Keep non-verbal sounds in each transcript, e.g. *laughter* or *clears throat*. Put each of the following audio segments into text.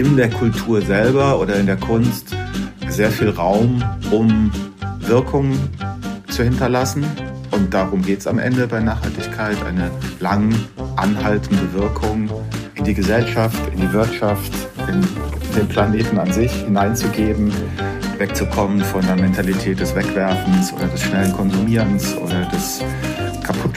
in der Kultur selber oder in der Kunst sehr viel Raum, um Wirkung zu hinterlassen. Und darum geht es am Ende bei Nachhaltigkeit, eine lang anhaltende Wirkung in die Gesellschaft, in die Wirtschaft, in den Planeten an sich hineinzugeben, wegzukommen von der Mentalität des Wegwerfens oder des schnellen Konsumierens oder des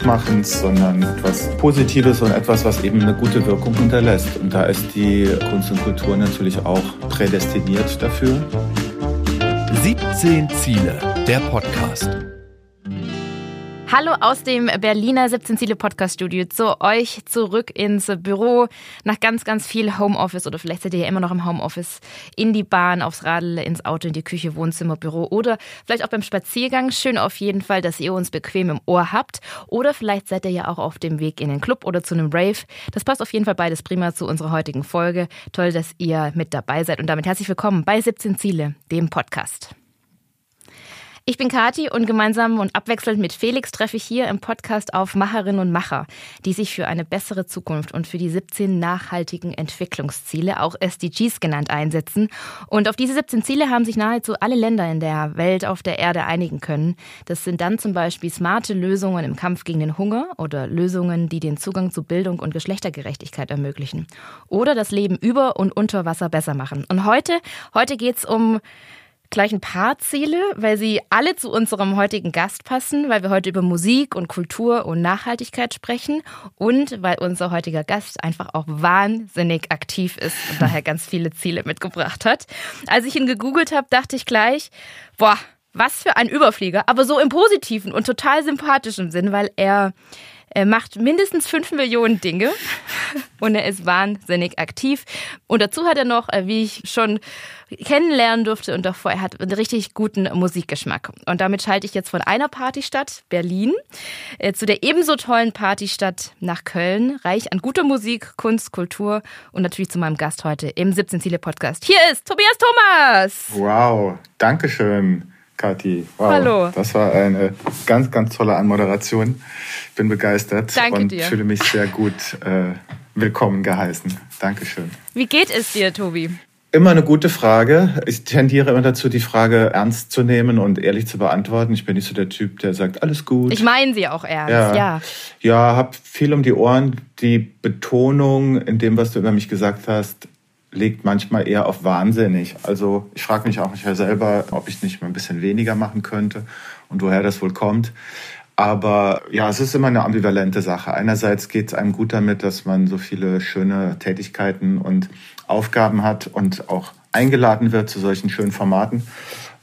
Kaputtmachens, sondern etwas Positives und etwas, was eben eine gute Wirkung hinterlässt. Und da ist die Kunst und Kultur natürlich auch prädestiniert dafür. 17 Ziele, der Podcast. Hallo aus dem Berliner 17 Ziele Podcast Studio zu euch zurück ins Büro nach ganz, ganz viel Homeoffice oder vielleicht seid ihr ja immer noch im Homeoffice in die Bahn, aufs Radl, ins Auto, in die Küche, Wohnzimmer, Büro oder vielleicht auch beim Spaziergang. Schön auf jeden Fall, dass ihr uns bequem im Ohr habt oder vielleicht seid ihr ja auch auf dem Weg in den Club oder zu einem Rave. Das passt auf jeden Fall beides prima zu unserer heutigen Folge. Toll, dass ihr mit dabei seid und damit herzlich willkommen bei 17 Ziele, dem Podcast. Ich bin Kati und gemeinsam und abwechselnd mit Felix treffe ich hier im Podcast auf Macherinnen und Macher, die sich für eine bessere Zukunft und für die 17 nachhaltigen Entwicklungsziele, auch SDGs genannt, einsetzen. Und auf diese 17 Ziele haben sich nahezu alle Länder in der Welt auf der Erde einigen können. Das sind dann zum Beispiel smarte Lösungen im Kampf gegen den Hunger oder Lösungen, die den Zugang zu Bildung und Geschlechtergerechtigkeit ermöglichen. Oder das Leben über und unter Wasser besser machen. Und heute, heute geht's um gleich ein paar Ziele, weil sie alle zu unserem heutigen Gast passen, weil wir heute über Musik und Kultur und Nachhaltigkeit sprechen und weil unser heutiger Gast einfach auch wahnsinnig aktiv ist und daher *laughs* ganz viele Ziele mitgebracht hat. Als ich ihn gegoogelt habe, dachte ich gleich, boah, was für ein Überflieger, aber so im positiven und total sympathischen Sinn, weil er er macht mindestens fünf Millionen Dinge und er ist wahnsinnig aktiv. Und dazu hat er noch, äh, wie ich schon kennenlernen durfte und davor, er hat einen richtig guten Musikgeschmack. Und damit schalte ich jetzt von einer Partystadt, Berlin, äh, zu der ebenso tollen Partystadt nach Köln, reich an guter Musik, Kunst, Kultur und natürlich zu meinem Gast heute im 17 Ziele Podcast. Hier ist Tobias Thomas. Wow, Dankeschön. Kathi. Wow, Hallo. Das war eine ganz, ganz tolle Anmoderation. Ich bin begeistert Danke und dir. fühle mich sehr gut äh, willkommen geheißen. Dankeschön. Wie geht es dir, Tobi? Immer eine gute Frage. Ich tendiere immer dazu, die Frage ernst zu nehmen und ehrlich zu beantworten. Ich bin nicht so der Typ, der sagt, alles gut. Ich meine sie auch ernst, Ja. ja. Ja, hab viel um die Ohren. Die Betonung in dem, was du über mich gesagt hast, liegt manchmal eher auf wahnsinnig. Also ich frage mich auch nicht selber, ob ich nicht mal ein bisschen weniger machen könnte und woher das wohl kommt. Aber ja, es ist immer eine ambivalente Sache. Einerseits geht es einem gut damit, dass man so viele schöne Tätigkeiten und Aufgaben hat und auch eingeladen wird zu solchen schönen Formaten.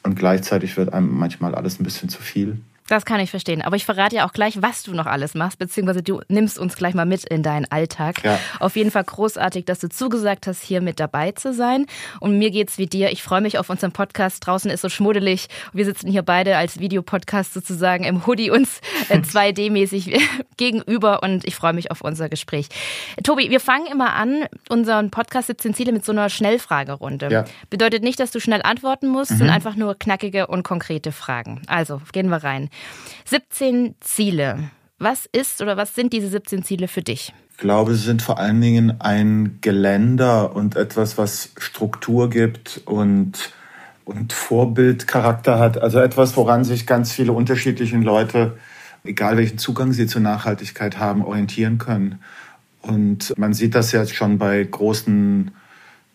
Und gleichzeitig wird einem manchmal alles ein bisschen zu viel. Das kann ich verstehen. Aber ich verrate ja auch gleich, was du noch alles machst, beziehungsweise du nimmst uns gleich mal mit in deinen Alltag. Ja. Auf jeden Fall großartig, dass du zugesagt hast, hier mit dabei zu sein. Und mir geht's wie dir. Ich freue mich auf unseren Podcast. Draußen ist so schmuddelig. Wir sitzen hier beide als Videopodcast sozusagen im Hoodie uns äh, *laughs* 2D-mäßig *laughs* gegenüber und ich freue mich auf unser Gespräch. Tobi, wir fangen immer an, unseren Podcast 17 Ziele mit so einer Schnellfragerunde. Ja. Bedeutet nicht, dass du schnell antworten musst, sind einfach nur knackige und konkrete Fragen. Also, gehen wir rein. 17 Ziele. Was ist oder was sind diese 17 Ziele für dich? Ich glaube, sie sind vor allen Dingen ein Geländer und etwas, was Struktur gibt und, und Vorbildcharakter hat. Also etwas, woran sich ganz viele unterschiedliche Leute, egal welchen Zugang sie zur Nachhaltigkeit haben, orientieren können. Und man sieht das jetzt schon bei großen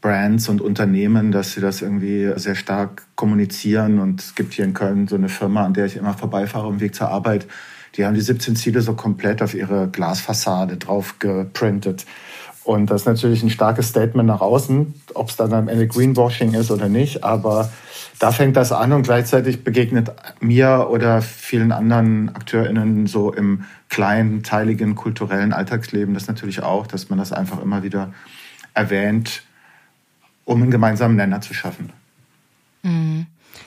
Brands und Unternehmen, dass sie das irgendwie sehr stark kommunizieren. Und es gibt hier in Köln so eine Firma, an der ich immer vorbeifahre im Weg zur Arbeit. Die haben die 17 Ziele so komplett auf ihre Glasfassade drauf geprintet. Und das ist natürlich ein starkes Statement nach außen, ob es dann am Ende Greenwashing ist oder nicht. Aber da fängt das an und gleichzeitig begegnet mir oder vielen anderen AkteurInnen so im kleinen, teiligen, kulturellen Alltagsleben das natürlich auch, dass man das einfach immer wieder erwähnt, um einen gemeinsamen Nenner zu schaffen.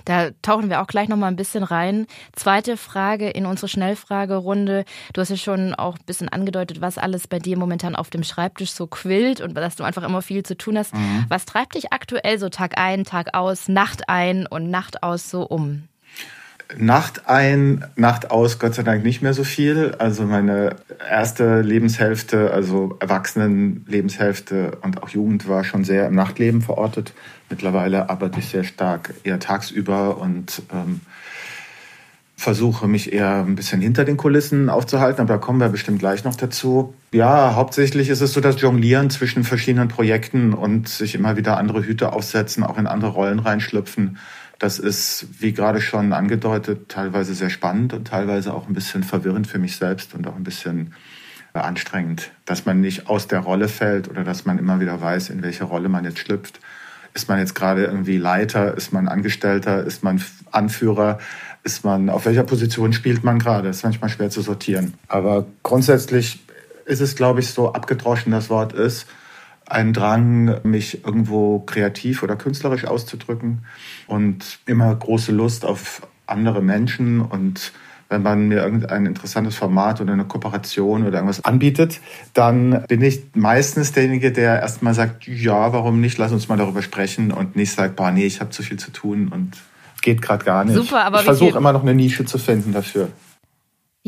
Da tauchen wir auch gleich noch mal ein bisschen rein. Zweite Frage in unsere Schnellfragerunde. Du hast ja schon auch ein bisschen angedeutet, was alles bei dir momentan auf dem Schreibtisch so quillt und dass du einfach immer viel zu tun hast. Was treibt dich aktuell so Tag ein, Tag aus, Nacht ein und Nacht aus so um? Nacht ein, Nacht aus, Gott sei Dank nicht mehr so viel. Also meine erste Lebenshälfte, also Erwachsenen-Lebenshälfte und auch Jugend war schon sehr im Nachtleben verortet. Mittlerweile arbeite ich sehr stark eher tagsüber und ähm, versuche mich eher ein bisschen hinter den Kulissen aufzuhalten, aber da kommen wir bestimmt gleich noch dazu. Ja, hauptsächlich ist es so das Jonglieren zwischen verschiedenen Projekten und sich immer wieder andere Hüte aufsetzen, auch in andere Rollen reinschlüpfen. Das ist, wie gerade schon angedeutet, teilweise sehr spannend und teilweise auch ein bisschen verwirrend für mich selbst und auch ein bisschen äh, anstrengend, dass man nicht aus der Rolle fällt oder dass man immer wieder weiß, in welche Rolle man jetzt schlüpft. Ist man jetzt gerade irgendwie Leiter? Ist man Angestellter? Ist man Anführer? ist man, auf welcher Position spielt man gerade? Ist manchmal schwer zu sortieren. Aber grundsätzlich ist es, glaube ich, so abgedroschen das Wort ist, ein Drang, mich irgendwo kreativ oder künstlerisch auszudrücken und immer große Lust auf andere Menschen und wenn man mir irgendein interessantes Format oder eine Kooperation oder irgendwas anbietet, dann bin ich meistens derjenige, der erstmal sagt, ja, warum nicht, lass uns mal darüber sprechen und nicht sagt, boah, nee, ich habe zu viel zu tun und geht gerade gar nicht. Super, aber ich versuche immer noch eine Nische zu finden dafür.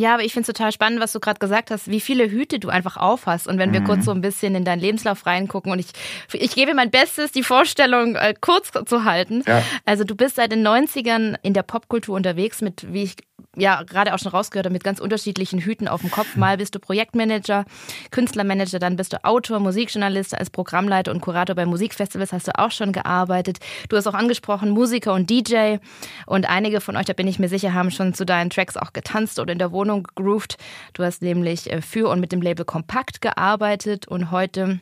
Ja, aber ich finde es total spannend, was du gerade gesagt hast, wie viele Hüte du einfach aufhast. Und wenn wir mhm. kurz so ein bisschen in deinen Lebenslauf reingucken und ich, ich gebe mein Bestes, die Vorstellung äh, kurz zu halten. Ja. Also du bist seit den 90ern in der Popkultur unterwegs mit, wie ich ja gerade auch schon rausgehört mit ganz unterschiedlichen Hüten auf dem Kopf. Mal bist du Projektmanager, Künstlermanager, dann bist du Autor, Musikjournalist, als Programmleiter und Kurator bei Musikfestivals hast du auch schon gearbeitet. Du hast auch angesprochen, Musiker und DJ. Und einige von euch, da bin ich mir sicher, haben schon zu deinen Tracks auch getanzt oder in der Wohnung gegroovt. Du hast nämlich äh, für und mit dem Label Kompakt gearbeitet und heute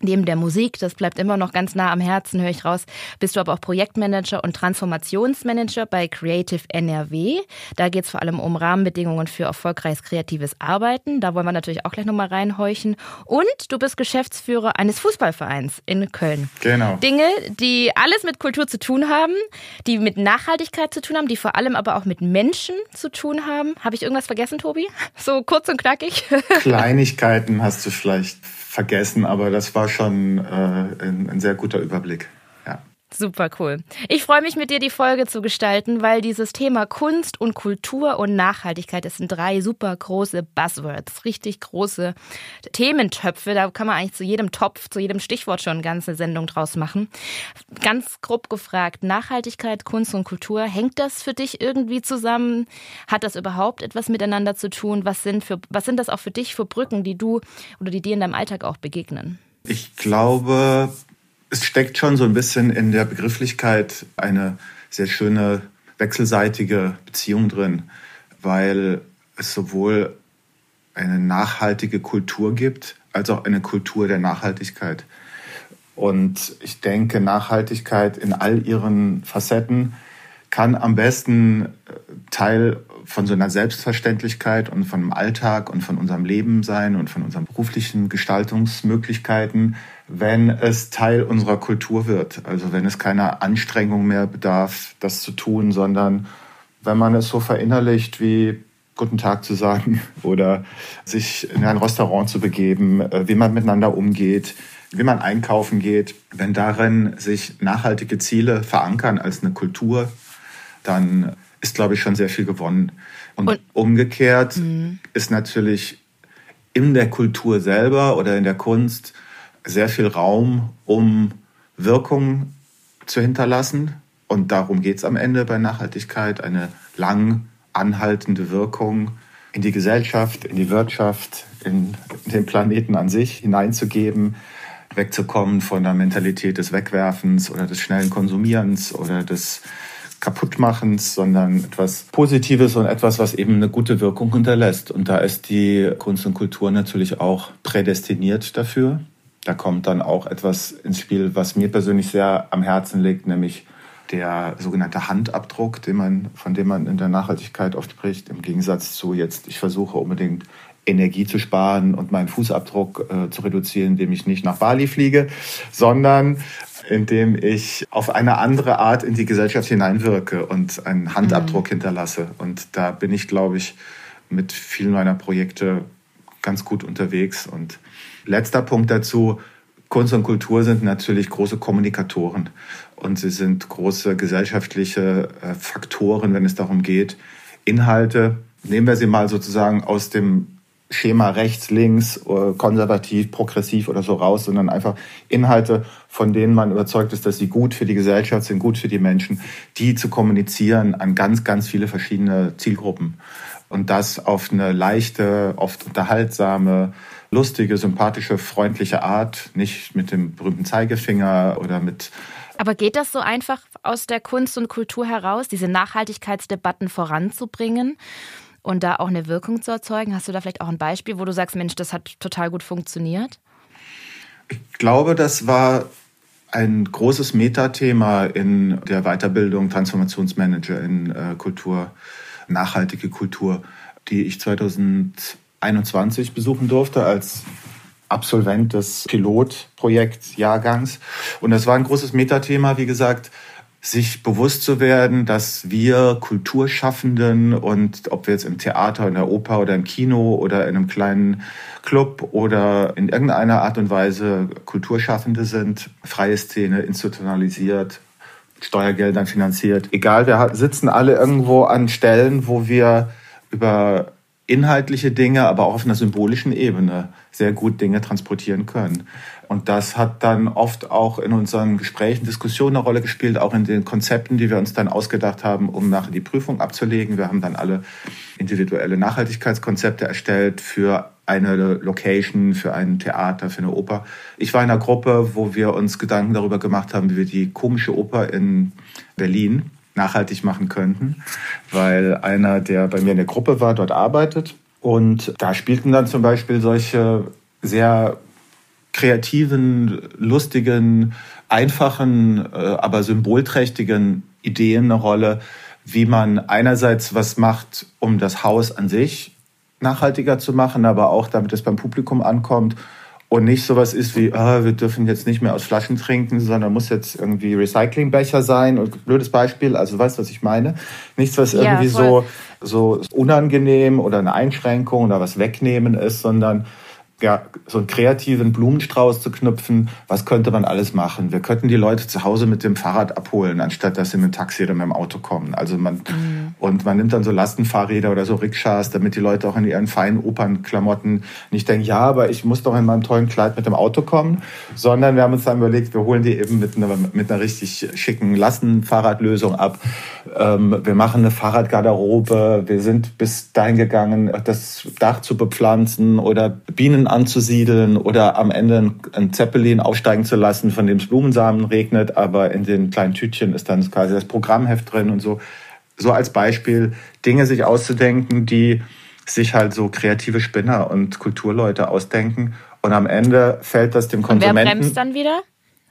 Neben der Musik, das bleibt immer noch ganz nah am Herzen, höre ich raus, bist du aber auch Projektmanager und Transformationsmanager bei Creative NRW. Da geht es vor allem um Rahmenbedingungen für erfolgreiches kreatives Arbeiten. Da wollen wir natürlich auch gleich nochmal reinhorchen. Und du bist Geschäftsführer eines Fußballvereins in Köln. Genau. Dinge, die alles mit Kultur zu tun haben, die mit Nachhaltigkeit zu tun haben, die vor allem aber auch mit Menschen zu tun haben. Habe ich irgendwas vergessen, Tobi? So kurz und knackig. *laughs* Kleinigkeiten hast du vielleicht vergessen, aber das war schon äh, ein, ein sehr guter Überblick. Super cool. Ich freue mich mit dir die Folge zu gestalten, weil dieses Thema Kunst und Kultur und Nachhaltigkeit, das sind drei super große Buzzwords, richtig große Thementöpfe. Da kann man eigentlich zu jedem Topf, zu jedem Stichwort schon eine ganze Sendung draus machen. Ganz grob gefragt, Nachhaltigkeit, Kunst und Kultur, hängt das für dich irgendwie zusammen? Hat das überhaupt etwas miteinander zu tun? Was sind, für, was sind das auch für dich für Brücken, die du oder die dir in deinem Alltag auch begegnen? Ich glaube, es steckt schon so ein bisschen in der Begrifflichkeit eine sehr schöne wechselseitige Beziehung drin, weil es sowohl eine nachhaltige Kultur gibt, als auch eine Kultur der Nachhaltigkeit. Und ich denke, Nachhaltigkeit in all ihren Facetten kann am besten äh, Teil von so einer Selbstverständlichkeit und von dem Alltag und von unserem Leben sein und von unseren beruflichen Gestaltungsmöglichkeiten, wenn es Teil unserer Kultur wird. Also wenn es keiner Anstrengung mehr bedarf, das zu tun, sondern wenn man es so verinnerlicht wie Guten Tag zu sagen *laughs* oder sich in ein Restaurant zu begeben, äh, wie man miteinander umgeht, wie man einkaufen geht. Wenn darin sich nachhaltige Ziele verankern als eine Kultur, dann ist, glaube ich, schon sehr viel gewonnen. Und, und umgekehrt mh. ist natürlich in der Kultur selber oder in der Kunst sehr viel Raum, um Wirkung zu hinterlassen. Und darum geht es am Ende bei Nachhaltigkeit, eine lang anhaltende Wirkung in die Gesellschaft, in die Wirtschaft, in den Planeten an sich hineinzugeben, wegzukommen von der Mentalität des Wegwerfens oder des schnellen Konsumierens oder des Kaputtmachens, sondern etwas Positives und etwas, was eben eine gute Wirkung hinterlässt. Und da ist die Kunst und Kultur natürlich auch prädestiniert dafür. Da kommt dann auch etwas ins Spiel, was mir persönlich sehr am Herzen liegt, nämlich der sogenannte Handabdruck, den man, von dem man in der Nachhaltigkeit oft spricht, im Gegensatz zu jetzt, ich versuche unbedingt Energie zu sparen und meinen Fußabdruck äh, zu reduzieren, indem ich nicht nach Bali fliege, sondern indem ich auf eine andere Art in die Gesellschaft hineinwirke und einen Handabdruck mhm. hinterlasse. Und da bin ich, glaube ich, mit vielen meiner Projekte ganz gut unterwegs. Und letzter Punkt dazu, Kunst und Kultur sind natürlich große Kommunikatoren und sie sind große gesellschaftliche äh, Faktoren, wenn es darum geht, Inhalte, nehmen wir sie mal sozusagen aus dem Schema rechts, links, äh, konservativ, progressiv oder so raus, sondern einfach Inhalte, von denen man überzeugt ist, dass sie gut für die Gesellschaft sind, gut für die Menschen, die zu kommunizieren an ganz, ganz viele verschiedene Zielgruppen. Und das auf eine leichte, oft unterhaltsame, lustige, sympathische, freundliche Art, nicht mit dem berühmten Zeigefinger oder mit aber geht das so einfach aus der Kunst und Kultur heraus, diese Nachhaltigkeitsdebatten voranzubringen? Und da auch eine Wirkung zu erzeugen? Hast du da vielleicht auch ein Beispiel, wo du sagst, Mensch, das hat total gut funktioniert? Ich glaube, das war ein großes Metathema in der Weiterbildung Transformationsmanager in äh, Kultur, nachhaltige Kultur, die ich 2021 besuchen durfte als Absolvent des Pilotprojektjahrgangs. Und das war ein großes Metathema, wie gesagt, sich bewusst zu werden, dass wir Kulturschaffenden und ob wir jetzt im Theater, in der Oper oder im Kino oder in einem kleinen Club oder in irgendeiner Art und Weise Kulturschaffende sind, freie Szene, institutionalisiert, Steuergeldern finanziert. Egal, wir sitzen alle irgendwo an Stellen, wo wir über inhaltliche Dinge, aber auch auf einer symbolischen Ebene sehr gut Dinge transportieren können. Und das hat dann oft auch in unseren Gesprächen, Diskussionen eine Rolle gespielt, auch in den Konzepten, die wir uns dann ausgedacht haben, um nachher die Prüfung abzulegen. Wir haben dann alle individuelle Nachhaltigkeitskonzepte erstellt für eine Location, für ein Theater, für eine Oper. Ich war in einer Gruppe, wo wir uns Gedanken darüber gemacht haben, wie wir die komische Oper in Berlin nachhaltig machen könnten, weil einer, der bei mir in der Gruppe war, dort arbeitet. Und da spielten dann zum Beispiel solche sehr kreativen, lustigen, einfachen, äh, aber symbolträchtigen Ideen eine Rolle, wie man einerseits was macht, um das Haus an sich nachhaltiger zu machen, aber auch damit es beim Publikum ankommt und nicht sowas ist wie, oh, wir dürfen jetzt nicht mehr aus Flaschen trinken, sondern muss jetzt irgendwie Recyclingbecher sein. Und blödes Beispiel, also du weißt, was ich meine. Nichts, was irgendwie ja, so, so unangenehm oder eine Einschränkung oder was wegnehmen ist, sondern ja, so einen kreativen Blumenstrauß zu knüpfen, was könnte man alles machen? Wir könnten die Leute zu Hause mit dem Fahrrad abholen, anstatt dass sie mit dem Taxi oder mit dem Auto kommen. Also man, mhm. und man nimmt dann so Lastenfahrräder oder so Rikschas, damit die Leute auch in ihren feinen Opernklamotten nicht denken, ja, aber ich muss doch in meinem tollen Kleid mit dem Auto kommen, sondern wir haben uns dann überlegt, wir holen die eben mit einer, mit einer richtig schicken Lastenfahrradlösung ab. Ähm, wir machen eine Fahrradgarderobe. Wir sind bis dahin gegangen, das Dach zu bepflanzen oder Bienen anzusiedeln oder am Ende ein Zeppelin aufsteigen zu lassen, von dem es Blumensamen regnet, aber in den kleinen Tütchen ist dann quasi das Programmheft drin und so. So als Beispiel Dinge sich auszudenken, die sich halt so kreative Spinner und Kulturleute ausdenken. Und am Ende fällt das dem Konsumenten. Und wer bremst dann wieder?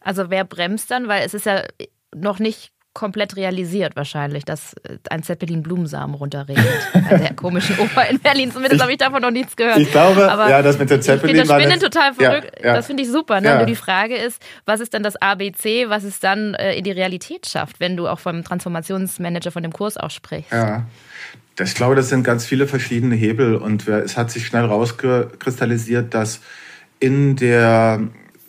Also wer bremst dann? Weil es ist ja noch nicht komplett realisiert wahrscheinlich, dass äh, ein Zeppelin Blumensamen runterregnet. An *laughs* der komischen Oper in Berlin. Zumindest habe ich davon noch nichts gehört. Ich glaube, Aber ja, das mit dem Zeppelin. Ich das Spinnen total verrückt. Ja, ja. Das finde ich super. Ne? Ja. Nur die Frage ist, was ist dann das ABC, was es dann äh, in die Realität schafft, wenn du auch vom Transformationsmanager von dem Kurs auch sprichst? Ja. Ich glaube, das sind ganz viele verschiedene Hebel und es hat sich schnell rauskristallisiert, dass in der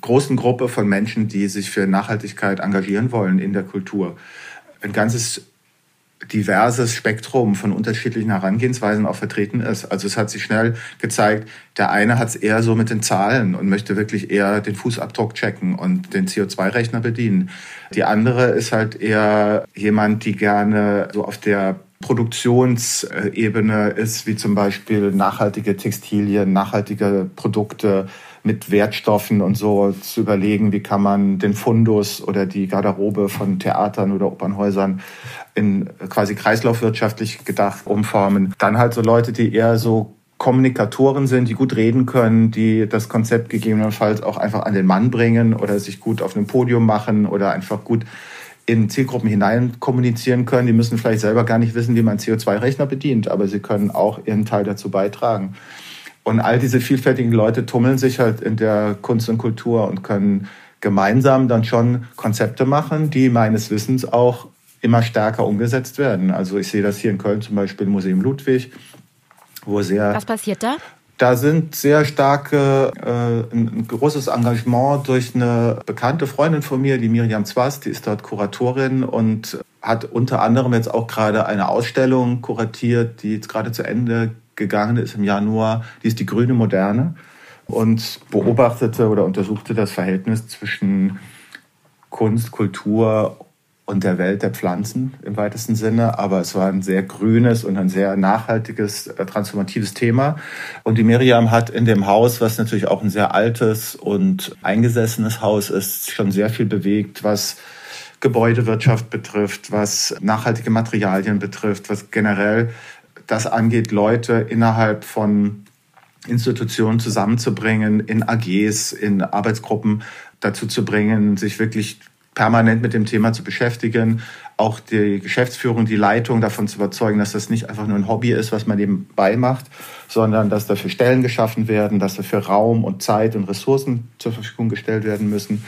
großen Gruppe von Menschen, die sich für Nachhaltigkeit engagieren wollen in der Kultur. Ein ganzes diverses Spektrum von unterschiedlichen Herangehensweisen auch vertreten ist. Also es hat sich schnell gezeigt, der eine hat es eher so mit den Zahlen und möchte wirklich eher den Fußabdruck checken und den CO2-Rechner bedienen. Die andere ist halt eher jemand, die gerne so auf der Produktionsebene ist, wie zum Beispiel nachhaltige Textilien, nachhaltige Produkte, mit Wertstoffen und so zu überlegen, wie kann man den Fundus oder die Garderobe von Theatern oder Opernhäusern in quasi kreislaufwirtschaftlich gedacht umformen. Dann halt so Leute, die eher so Kommunikatoren sind, die gut reden können, die das Konzept gegebenenfalls auch einfach an den Mann bringen oder sich gut auf einem Podium machen oder einfach gut in Zielgruppen hinein kommunizieren können. Die müssen vielleicht selber gar nicht wissen, wie man CO2-Rechner bedient, aber sie können auch ihren Teil dazu beitragen. Und all diese vielfältigen Leute tummeln sich halt in der Kunst und Kultur und können gemeinsam dann schon Konzepte machen, die meines Wissens auch immer stärker umgesetzt werden. Also ich sehe das hier in Köln zum Beispiel im Museum Ludwig, wo sehr... Was passiert da? Da sind sehr starke, äh, ein großes Engagement durch eine bekannte Freundin von mir, die Miriam Zwast, die ist dort Kuratorin und hat unter anderem jetzt auch gerade eine Ausstellung kuratiert, die jetzt gerade zu Ende gegangen ist im Januar. Die ist die grüne Moderne und beobachtete oder untersuchte das Verhältnis zwischen Kunst, Kultur und der Welt der Pflanzen im weitesten Sinne. Aber es war ein sehr grünes und ein sehr nachhaltiges, äh, transformatives Thema. Und die Miriam hat in dem Haus, was natürlich auch ein sehr altes und eingesessenes Haus ist, schon sehr viel bewegt, was Gebäudewirtschaft betrifft, was nachhaltige Materialien betrifft, was generell das angeht, Leute innerhalb von Institutionen zusammenzubringen, in AGs, in Arbeitsgruppen dazu zu bringen, sich wirklich permanent mit dem Thema zu beschäftigen, auch die Geschäftsführung, die Leitung davon zu überzeugen, dass das nicht einfach nur ein Hobby ist, was man nebenbei macht, sondern dass dafür Stellen geschaffen werden, dass dafür Raum und Zeit und Ressourcen zur Verfügung gestellt werden müssen.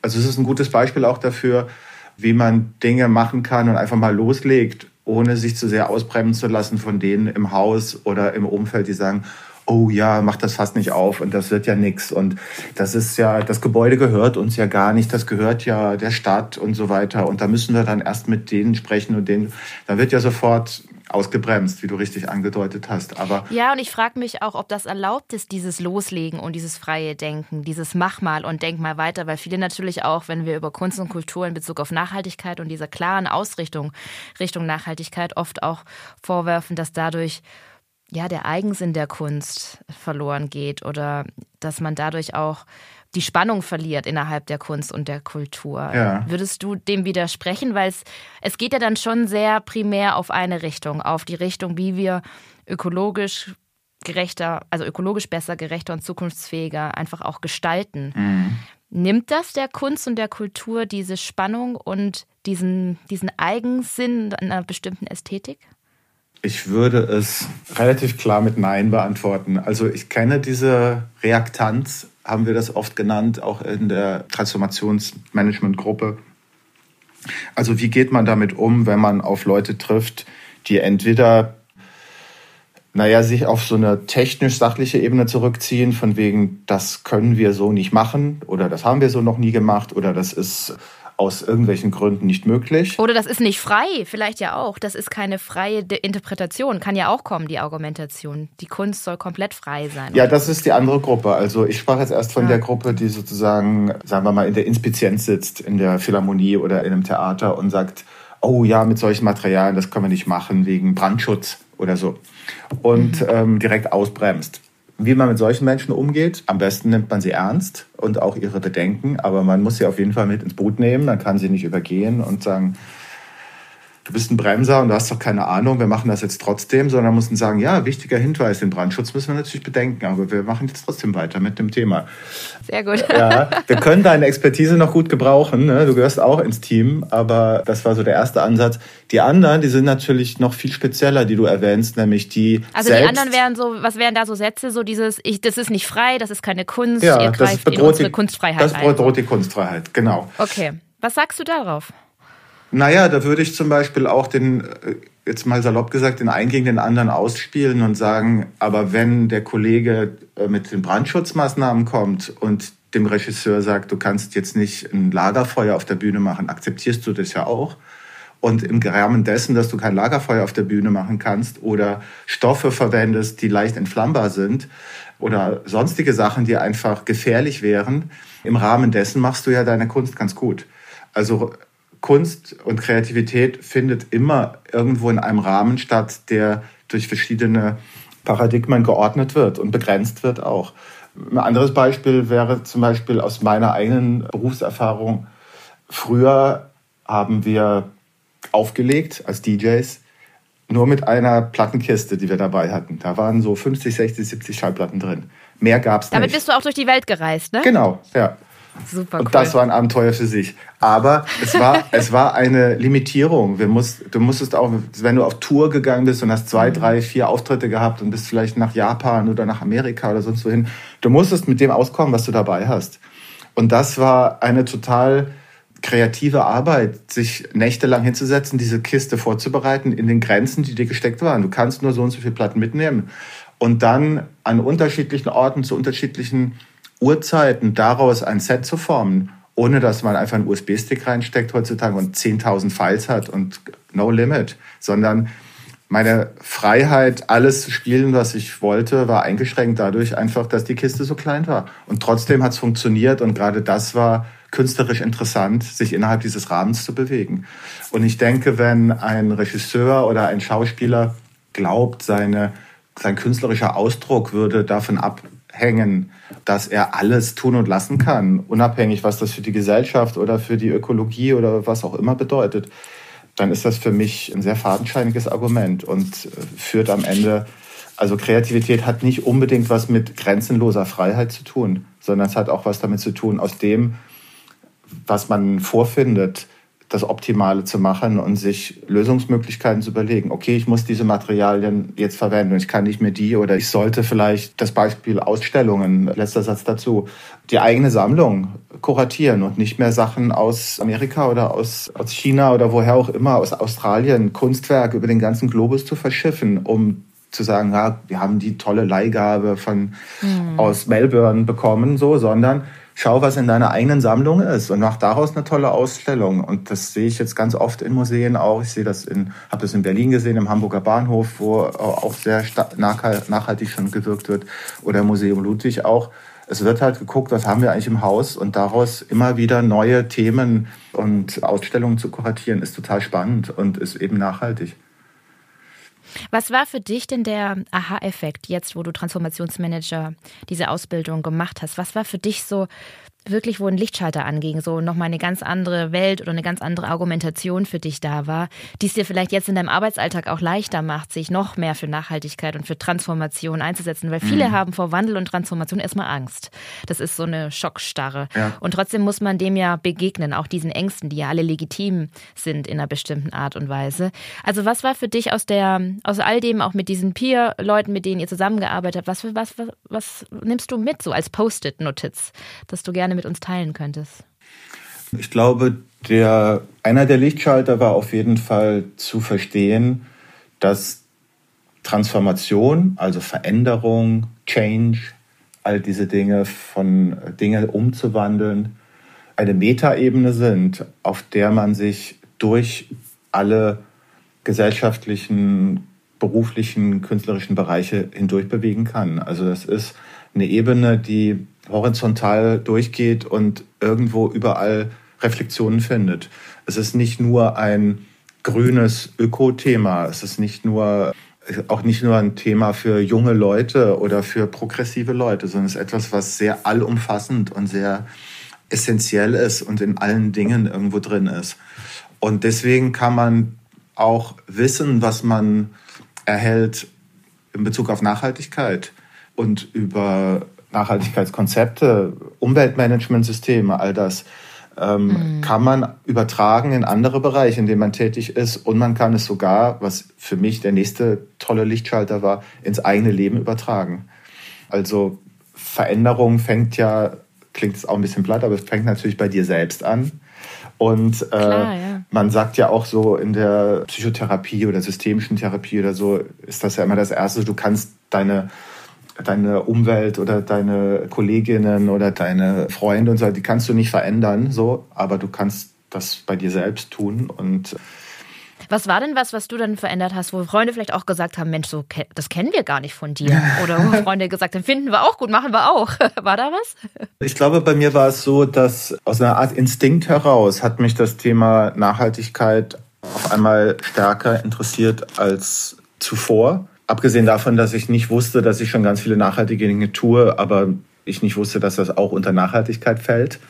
Also es ist ein gutes Beispiel auch dafür, wie man Dinge machen kann und einfach mal loslegt, ohne sich zu sehr ausbremsen zu lassen von denen im Haus oder im Umfeld, die sagen, oh ja, mach das fast nicht auf und das wird ja nix. Und das ist ja, das Gebäude gehört uns ja gar nicht, das gehört ja der Stadt und so weiter. Und da müssen wir dann erst mit denen sprechen und denen, da wird ja sofort ausgebremst, wie du richtig angedeutet hast. Aber ja, und ich frage mich auch, ob das erlaubt ist, dieses Loslegen und dieses freie Denken, dieses Mach mal und denk mal weiter, weil viele natürlich auch, wenn wir über Kunst und Kultur in Bezug auf Nachhaltigkeit und dieser klaren Ausrichtung Richtung Nachhaltigkeit oft auch vorwerfen, dass dadurch ja, der Eigensinn der Kunst verloren geht oder dass man dadurch auch die Spannung verliert innerhalb der Kunst und der Kultur. Ja. Würdest du dem widersprechen? Weil es, es geht ja dann schon sehr primär auf eine Richtung, auf die Richtung, wie wir ökologisch gerechter, also ökologisch besser, gerechter und zukunftsfähiger einfach auch gestalten. Mhm. Nimmt das der Kunst und der Kultur diese Spannung und diesen, diesen Eigensinn einer bestimmten Ästhetik? Ich würde es relativ klar mit Nein beantworten. Also ich kenne diese Reaktanz, haben wir das oft genannt, auch in der Transformationsmanagement-Gruppe. Also wie geht man damit um, wenn man auf Leute trifft, die entweder naja, sich auf so eine technisch-sachliche Ebene zurückziehen, von wegen, das können wir so nicht machen oder das haben wir so noch nie gemacht oder das ist aus irgendwelchen Gründen nicht möglich. Oder das ist nicht frei, vielleicht ja auch. Das ist keine freie Interpretation. Kann ja auch kommen, die Argumentation. Die Kunst soll komplett frei sein. Ja, das ist die andere Gruppe. Also ich sprach jetzt erst von ja. der Gruppe, die sozusagen, sagen wir mal, in der Inspizienz sitzt, in der Philharmonie oder in einem Theater und sagt, oh ja, mit solchen Materialien, das können wir nicht machen wegen Brandschutz oder so. Und mhm. ähm, direkt ausbremst wie man mit solchen Menschen umgeht. Am besten nimmt man sie ernst und auch ihre Bedenken, aber man muss sie auf jeden Fall mit ins Boot nehmen. Man kann sie nicht übergehen und sagen, du bist ein Bremser und du hast doch keine Ahnung, wir machen das jetzt trotzdem, sondern mussten sagen, ja, wichtiger Hinweis, den Brandschutz müssen wir natürlich bedenken, aber wir machen jetzt trotzdem weiter mit dem Thema. Sehr gut. Ja, wir können deine Expertise noch gut gebrauchen, ne? du gehörst auch ins Team, aber das war so der erste Ansatz. Die anderen, die sind natürlich noch viel spezieller, die du erwähnst, nämlich die Also die anderen wären so, was wären da so Sätze, so dieses, ich, das ist nicht frei, das ist keine Kunst, ja, ihr greift in unsere die, Kunstfreiheit Das bedroht die Kunstfreiheit, genau. Okay. Was sagst du darauf? Naja, da würde ich zum Beispiel auch den, äh, jetzt mal salopp gesagt, den einen gegen den anderen ausspielen und sagen, aber wenn der Kollege äh, mit den Brandschutzmaßnahmen kommt und dem Regisseur sagt, du kannst jetzt nicht ein Lagerfeuer auf der Bühne machen, akzeptierst du das ja auch. Und im Rahmen dessen, dass du kein Lagerfeuer auf der Bühne machen kannst oder Stoffe verwendest, die leicht entflammbar sind oder sonstige Sachen, die einfach gefährlich wären, im Rahmen dessen machst du ja deine Kunst ganz gut. Also Kunst und Kreativität findet immer irgendwo in einem Rahmen statt, der durch verschiedene Paradigmen geordnet wird und begrenzt wird auch. Ein anderes Beispiel wäre zum Beispiel aus meiner eigenen Berufserfahrung. Früher haben wir aufgelegt als DJs nur mit einer Plattenkiste, die wir dabei hatten. Da waren so 50, 60, 70 Schallplatten drin. Mehr gab es nicht. Damit bist du auch durch die Welt gereist, ne? Genau, ja. Super cool. Und das war ein Abenteuer für sich. Aber es war, *laughs* es war eine Limitierung. Wir musst, du musstest auch, wenn du auf Tour gegangen bist und hast zwei, mhm. drei, vier Auftritte gehabt und bist vielleicht nach Japan oder nach Amerika oder sonst wohin, du musstest mit dem auskommen, was du dabei hast. Und das war eine total kreative Arbeit, sich nächtelang hinzusetzen, diese Kiste vorzubereiten in den Grenzen, die dir gesteckt waren. Du kannst nur so und so viele Platten mitnehmen. und dann an unterschiedlichen Orten zu unterschiedlichen Uhrzeiten daraus ein Set zu formen, ohne dass man einfach einen USB-Stick reinsteckt heutzutage und 10.000 Files hat und no limit, sondern meine Freiheit, alles zu spielen, was ich wollte, war eingeschränkt dadurch einfach, dass die Kiste so klein war. Und trotzdem hat es funktioniert und gerade das war künstlerisch interessant, sich innerhalb dieses Rahmens zu bewegen. Und ich denke, wenn ein Regisseur oder ein Schauspieler glaubt, seine, sein künstlerischer Ausdruck würde davon abhängen, dass er alles tun und lassen kann, unabhängig, was das für die Gesellschaft oder für die Ökologie oder was auch immer bedeutet, dann ist das für mich ein sehr fadenscheiniges Argument und äh, führt am Ende, also Kreativität hat nicht unbedingt was mit grenzenloser Freiheit zu tun, sondern es hat auch was damit zu tun, aus dem, was man vorfindet, das Optimale zu machen und sich Lösungsmöglichkeiten zu überlegen. Okay, ich muss diese Materialien jetzt verwenden und ich kann nicht mehr die oder ich sollte vielleicht das Beispiel Ausstellungen, letzter Satz dazu, die eigene Sammlung kuratieren und nicht mehr Sachen aus Amerika oder aus, aus China oder woher auch immer, aus Australien, Kunstwerke über den ganzen Globus zu verschiffen, um zu sagen, ja, wir haben die tolle Leihgabe von mhm. aus Melbourne bekommen, so, sondern schau, was in deiner eigenen Sammlung ist und mach daraus eine tolle Ausstellung. Und das sehe ich jetzt ganz oft in Museen auch. Ich sehe das in, habe das in Berlin gesehen, im Hamburger Bahnhof, wo auch sehr nachhaltig schon gewirkt wird, oder im Museum Ludwig auch. Es wird halt geguckt, was haben wir eigentlich im Haus und daraus immer wieder neue Themen und Ausstellungen zu kuratieren, ist total spannend und ist eben nachhaltig. Was war für dich denn der Aha-Effekt jetzt, wo du Transformationsmanager diese Ausbildung gemacht hast? Was war für dich so wirklich, wo ein Lichtschalter anging, so nochmal eine ganz andere Welt oder eine ganz andere Argumentation für dich da war, die es dir vielleicht jetzt in deinem Arbeitsalltag auch leichter macht, sich noch mehr für Nachhaltigkeit und für Transformation einzusetzen, weil viele mhm. haben vor Wandel und Transformation erstmal Angst. Das ist so eine Schockstarre. Ja. Und trotzdem muss man dem ja begegnen, auch diesen Ängsten, die ja alle legitim sind in einer bestimmten Art und Weise. Also was war für dich aus der, aus all dem, auch mit diesen Peer-Leuten, mit denen ihr zusammengearbeitet habt, was, was, was, was nimmst du mit, so als Post-it-Notiz, dass du gerne gerne mit uns teilen könntest? Ich glaube, der, einer der Lichtschalter war auf jeden Fall zu verstehen, dass Transformation, also Veränderung, Change, all diese Dinge von Dinge umzuwandeln, eine Metaebene sind, auf der man sich durch alle gesellschaftlichen, beruflichen, künstlerischen Bereiche hindurch bewegen kann. Also das ist eine Ebene, die horizontal durchgeht und irgendwo überall Reflexionen findet. Es ist nicht nur ein grünes Öko-Thema, es ist nicht nur auch nicht nur ein Thema für junge Leute oder für progressive Leute, sondern es ist etwas, was sehr allumfassend und sehr essentiell ist und in allen Dingen irgendwo drin ist. Und deswegen kann man auch wissen, was man erhält in Bezug auf Nachhaltigkeit und über Nachhaltigkeitskonzepte, Umweltmanagementsysteme, all das ähm, mhm. kann man übertragen in andere Bereiche, in denen man tätig ist. Und man kann es sogar, was für mich der nächste tolle Lichtschalter war, ins eigene Leben übertragen. Also Veränderung fängt ja, klingt es auch ein bisschen platt, aber es fängt natürlich bei dir selbst an. Und äh, Klar, ja. man sagt ja auch so in der Psychotherapie oder systemischen Therapie oder so, ist das ja immer das Erste, du kannst deine deine Umwelt oder deine Kolleginnen oder deine Freunde und so, die kannst du nicht verändern, so, aber du kannst das bei dir selbst tun und was war denn was, was du dann verändert hast, wo Freunde vielleicht auch gesagt haben, Mensch, so das kennen wir gar nicht von dir? *laughs* Oder wo Freunde gesagt haben, finden wir auch gut, machen wir auch. *laughs* War da was? Ich glaube, bei mir war es so, dass aus einer Art Instinkt heraus hat mich das Thema Nachhaltigkeit auf einmal stärker interessiert als zuvor. Abgesehen davon, dass ich nicht wusste, dass ich schon ganz viele nachhaltige Dinge tue, aber ich nicht wusste, dass das auch unter Nachhaltigkeit fällt.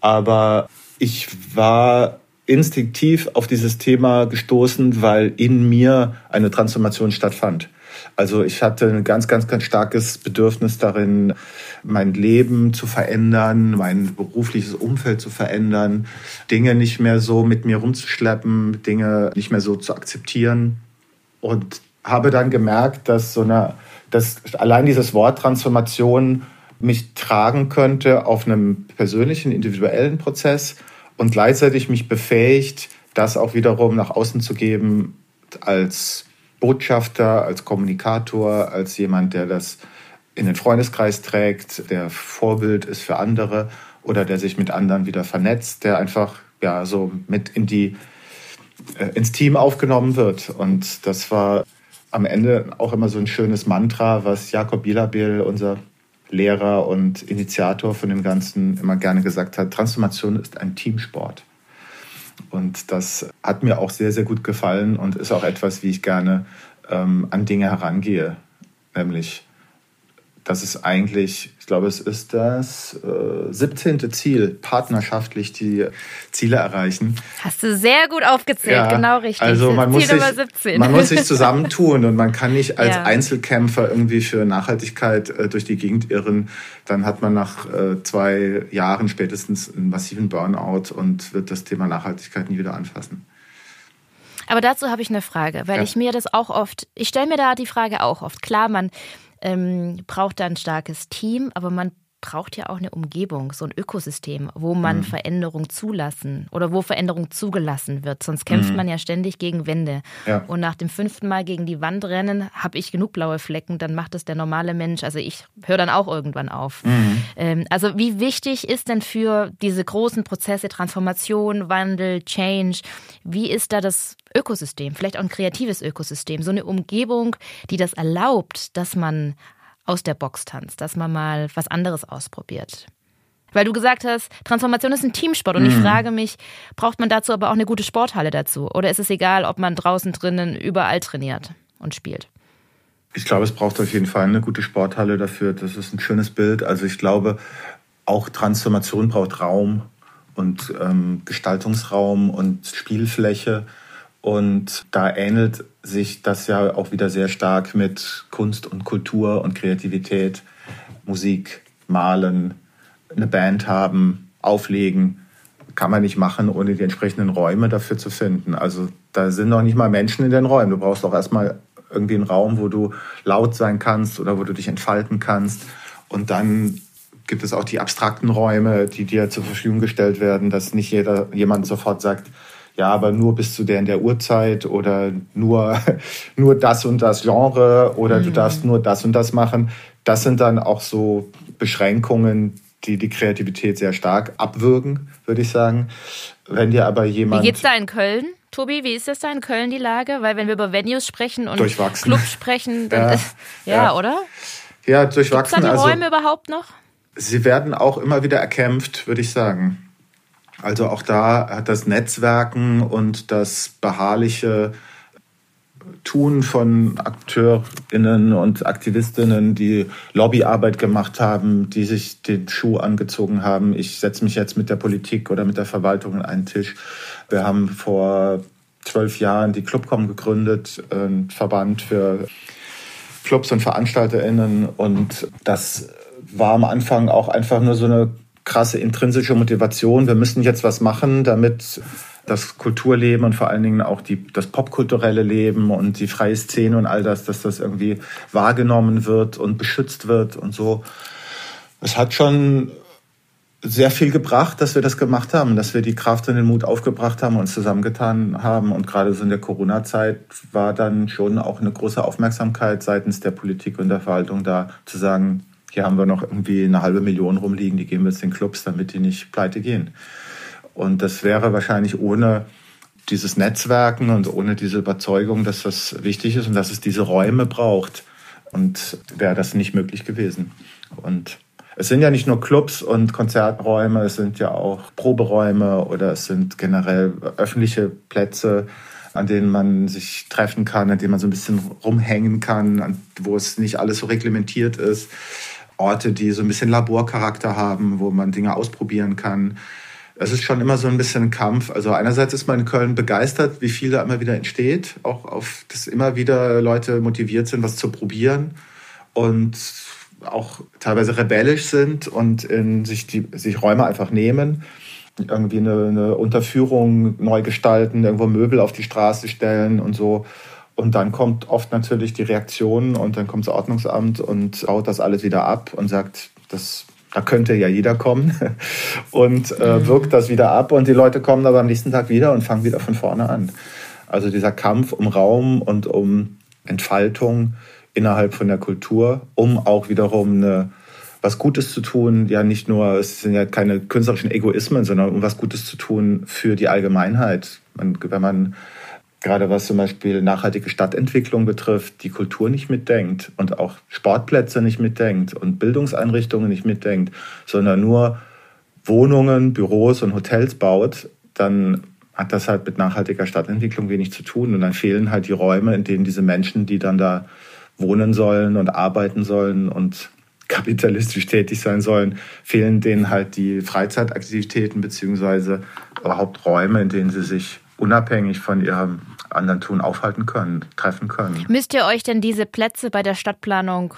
Aber ich war instinktiv auf dieses Thema gestoßen, weil in mir eine Transformation stattfand. Also ich hatte ein ganz, ganz, ganz starkes Bedürfnis darin, mein Leben zu verändern, mein berufliches Umfeld zu verändern, Dinge nicht mehr so mit mir rumzuschleppen, Dinge nicht mehr so zu akzeptieren. Und habe dann gemerkt, dass so eine, dass allein dieses Wort Transformation mich tragen könnte auf einem persönlichen, individuellen Prozess und gleichzeitig mich befähigt, das auch wiederum nach außen zu geben als Botschafter, als Kommunikator, als jemand, der das in den Freundeskreis trägt, der Vorbild ist für andere oder der sich mit anderen wieder vernetzt, der einfach ja so mit in die äh, ins Team aufgenommen wird. Und das war am Ende auch immer so ein schönes Mantra, was Jakob Bielabil, unser Lehrer und Initiator von dem Ganzen, immer gerne gesagt hat, Transformation ist ein Teamsport. Und das hat mir auch sehr, sehr gut gefallen und ist auch etwas, wie ich gerne ähm, an Dinge herangehe. Nämlich das ist eigentlich, ich glaube, es ist das äh, 17. Ziel, partnerschaftlich die Ziele erreichen. Hast du sehr gut aufgezählt, ja, genau richtig. Also man muss, sich, man muss sich zusammentun und man kann nicht als ja. Einzelkämpfer irgendwie für Nachhaltigkeit äh, durch die Gegend irren. Dann hat man nach äh, zwei Jahren spätestens einen massiven Burnout und wird das Thema Nachhaltigkeit nie wieder anfassen. Aber dazu habe ich eine Frage, weil ja. ich mir das auch oft, ich stelle mir da die Frage auch oft. Klar, man ähm, braucht da ein starkes Team, aber man braucht ja auch eine Umgebung, so ein Ökosystem, wo man mhm. Veränderung zulassen oder wo Veränderung zugelassen wird. Sonst kämpft mhm. man ja ständig gegen Wände. Ja. Und nach dem fünften Mal gegen die Wand rennen, habe ich genug blaue Flecken, dann macht es der normale Mensch. Also ich höre dann auch irgendwann auf. Mhm. Ähm, also wie wichtig ist denn für diese großen Prozesse, Transformation, Wandel, Change, wie ist da das Ökosystem, vielleicht auch ein kreatives Ökosystem, so eine Umgebung, die das erlaubt, dass man aus der Box tanzt, dass man mal was anderes ausprobiert. Weil du gesagt hast, Transformation ist ein Teamsport und mhm. ich frage mich, braucht man dazu aber auch eine gute Sporthalle dazu? Oder ist es egal, ob man draußen drinnen überall trainiert und spielt? Ich glaube, es braucht auf jeden Fall eine gute Sporthalle dafür. Das ist ein schönes Bild. Also ich glaube, auch Transformation braucht Raum und ähm, Gestaltungsraum und Spielfläche. Und da ähnelt sich das ja auch wieder sehr stark mit Kunst und Kultur und Kreativität, Musik, Malen, eine Band haben, auflegen. Kann man nicht machen, ohne die entsprechenden Räume dafür zu finden. Also da sind noch nicht mal Menschen in den Räumen. Du brauchst auch erstmal irgendwie einen Raum, wo du laut sein kannst oder wo du dich entfalten kannst. Und dann gibt es auch die abstrakten Räume, die dir zur Verfügung gestellt werden, dass nicht jeder, jemand sofort sagt, ja, aber nur bis zu der in der Uhrzeit oder nur, *laughs* nur das und das Genre oder mhm. du darfst nur das und das machen. Das sind dann auch so Beschränkungen, die die Kreativität sehr stark abwürgen, würde ich sagen. Wenn dir aber jemand. Wie geht's da in Köln? Tobi, wie ist das da in Köln, die Lage? Weil wenn wir über Venues sprechen und Clubs sprechen, dann *laughs* ja, ist, ja, ja, oder? Ja, durchwachsen. Gibt's da die Räume also, überhaupt noch? Sie werden auch immer wieder erkämpft, würde ich sagen. Also auch da hat das Netzwerken und das beharrliche Tun von Akteurinnen und Aktivistinnen, die Lobbyarbeit gemacht haben, die sich den Schuh angezogen haben. Ich setze mich jetzt mit der Politik oder mit der Verwaltung an einen Tisch. Wir haben vor zwölf Jahren die Clubcom gegründet, ein Verband für Clubs und VeranstalterInnen. Und das war am Anfang auch einfach nur so eine krasse intrinsische Motivation. Wir müssen jetzt was machen, damit das Kulturleben und vor allen Dingen auch die, das popkulturelle Leben und die freie Szene und all das, dass das irgendwie wahrgenommen wird und beschützt wird und so. Es hat schon sehr viel gebracht, dass wir das gemacht haben, dass wir die Kraft und den Mut aufgebracht haben und zusammengetan haben. Und gerade so in der Corona-Zeit war dann schon auch eine große Aufmerksamkeit seitens der Politik und der Verwaltung da, zu sagen, hier haben wir noch irgendwie eine halbe Million rumliegen, die geben wir jetzt den Clubs, damit die nicht pleite gehen. Und das wäre wahrscheinlich ohne dieses Netzwerken und ohne diese Überzeugung, dass das wichtig ist und dass es diese Räume braucht. Und wäre das nicht möglich gewesen. Und es sind ja nicht nur Clubs und Konzerträume, es sind ja auch Proberäume oder es sind generell öffentliche Plätze, an denen man sich treffen kann, an denen man so ein bisschen rumhängen kann, wo es nicht alles so reglementiert ist. Orte, die so ein bisschen Laborcharakter haben, wo man Dinge ausprobieren kann. Es ist schon immer so ein bisschen ein Kampf. Also einerseits ist man in Köln begeistert, wie viel da immer wieder entsteht, auch auf, dass immer wieder Leute motiviert sind, was zu probieren und auch teilweise rebellisch sind und in sich, die, sich Räume einfach nehmen, irgendwie eine, eine Unterführung neu gestalten, irgendwo Möbel auf die Straße stellen und so. Und dann kommt oft natürlich die Reaktion und dann kommt das Ordnungsamt und baut das alles wieder ab und sagt, das, da könnte ja jeder kommen *laughs* und äh, mhm. wirkt das wieder ab und die Leute kommen aber am nächsten Tag wieder und fangen wieder von vorne an. Also dieser Kampf um Raum und um Entfaltung innerhalb von der Kultur, um auch wiederum eine, was Gutes zu tun. Ja, nicht nur, es sind ja keine künstlerischen Egoismen, sondern um was Gutes zu tun für die Allgemeinheit. Man, wenn man gerade was zum Beispiel nachhaltige Stadtentwicklung betrifft, die Kultur nicht mitdenkt und auch Sportplätze nicht mitdenkt und Bildungseinrichtungen nicht mitdenkt, sondern nur Wohnungen, Büros und Hotels baut, dann hat das halt mit nachhaltiger Stadtentwicklung wenig zu tun. Und dann fehlen halt die Räume, in denen diese Menschen, die dann da wohnen sollen und arbeiten sollen und *laughs* kapitalistisch tätig sein sollen, fehlen denen halt die Freizeitaktivitäten beziehungsweise überhaupt Räume, in denen sie sich unabhängig von ihrem anderen Tun aufhalten können, treffen können. Müsst ihr euch denn diese Plätze bei der Stadtplanung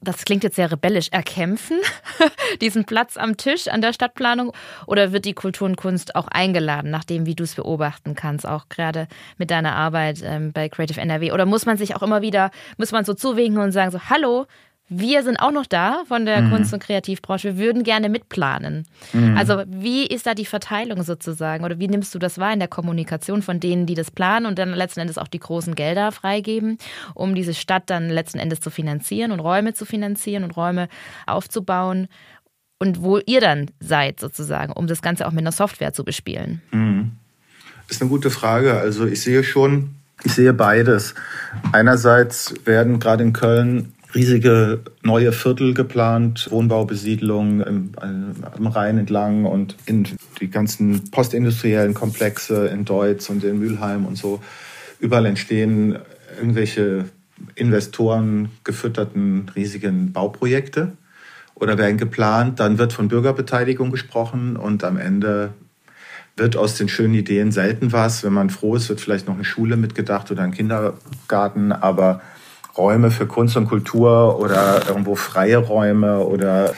das klingt jetzt sehr rebellisch, erkämpfen, *laughs* diesen Platz am Tisch an der Stadtplanung? Oder wird die Kultur und Kunst auch eingeladen, nachdem, wie du es beobachten kannst, auch gerade mit deiner Arbeit ähm, bei Creative NRW? Oder muss man sich auch immer wieder, muss man so zuwinken und sagen so, hallo, wir sind auch noch da von der mhm. Kunst- und Kreativbranche. Wir würden gerne mitplanen. Mhm. Also wie ist da die Verteilung sozusagen? Oder wie nimmst du das wahr in der Kommunikation von denen, die das planen und dann letzten Endes auch die großen Gelder freigeben, um diese Stadt dann letzten Endes zu finanzieren und Räume zu finanzieren und Räume aufzubauen? Und wo ihr dann seid sozusagen, um das Ganze auch mit einer Software zu bespielen? Mhm. Das ist eine gute Frage. Also ich sehe schon, ich sehe beides. Einerseits werden gerade in Köln riesige neue Viertel geplant, Wohnbaubesiedlung im, am Rhein entlang und in die ganzen postindustriellen Komplexe in Deutz und in Mülheim und so. Überall entstehen irgendwelche Investoren gefütterten riesigen Bauprojekte oder werden geplant. Dann wird von Bürgerbeteiligung gesprochen und am Ende wird aus den schönen Ideen selten was. Wenn man froh ist, wird vielleicht noch eine Schule mitgedacht oder ein Kindergarten, aber Räume für Kunst und Kultur oder irgendwo freie Räume oder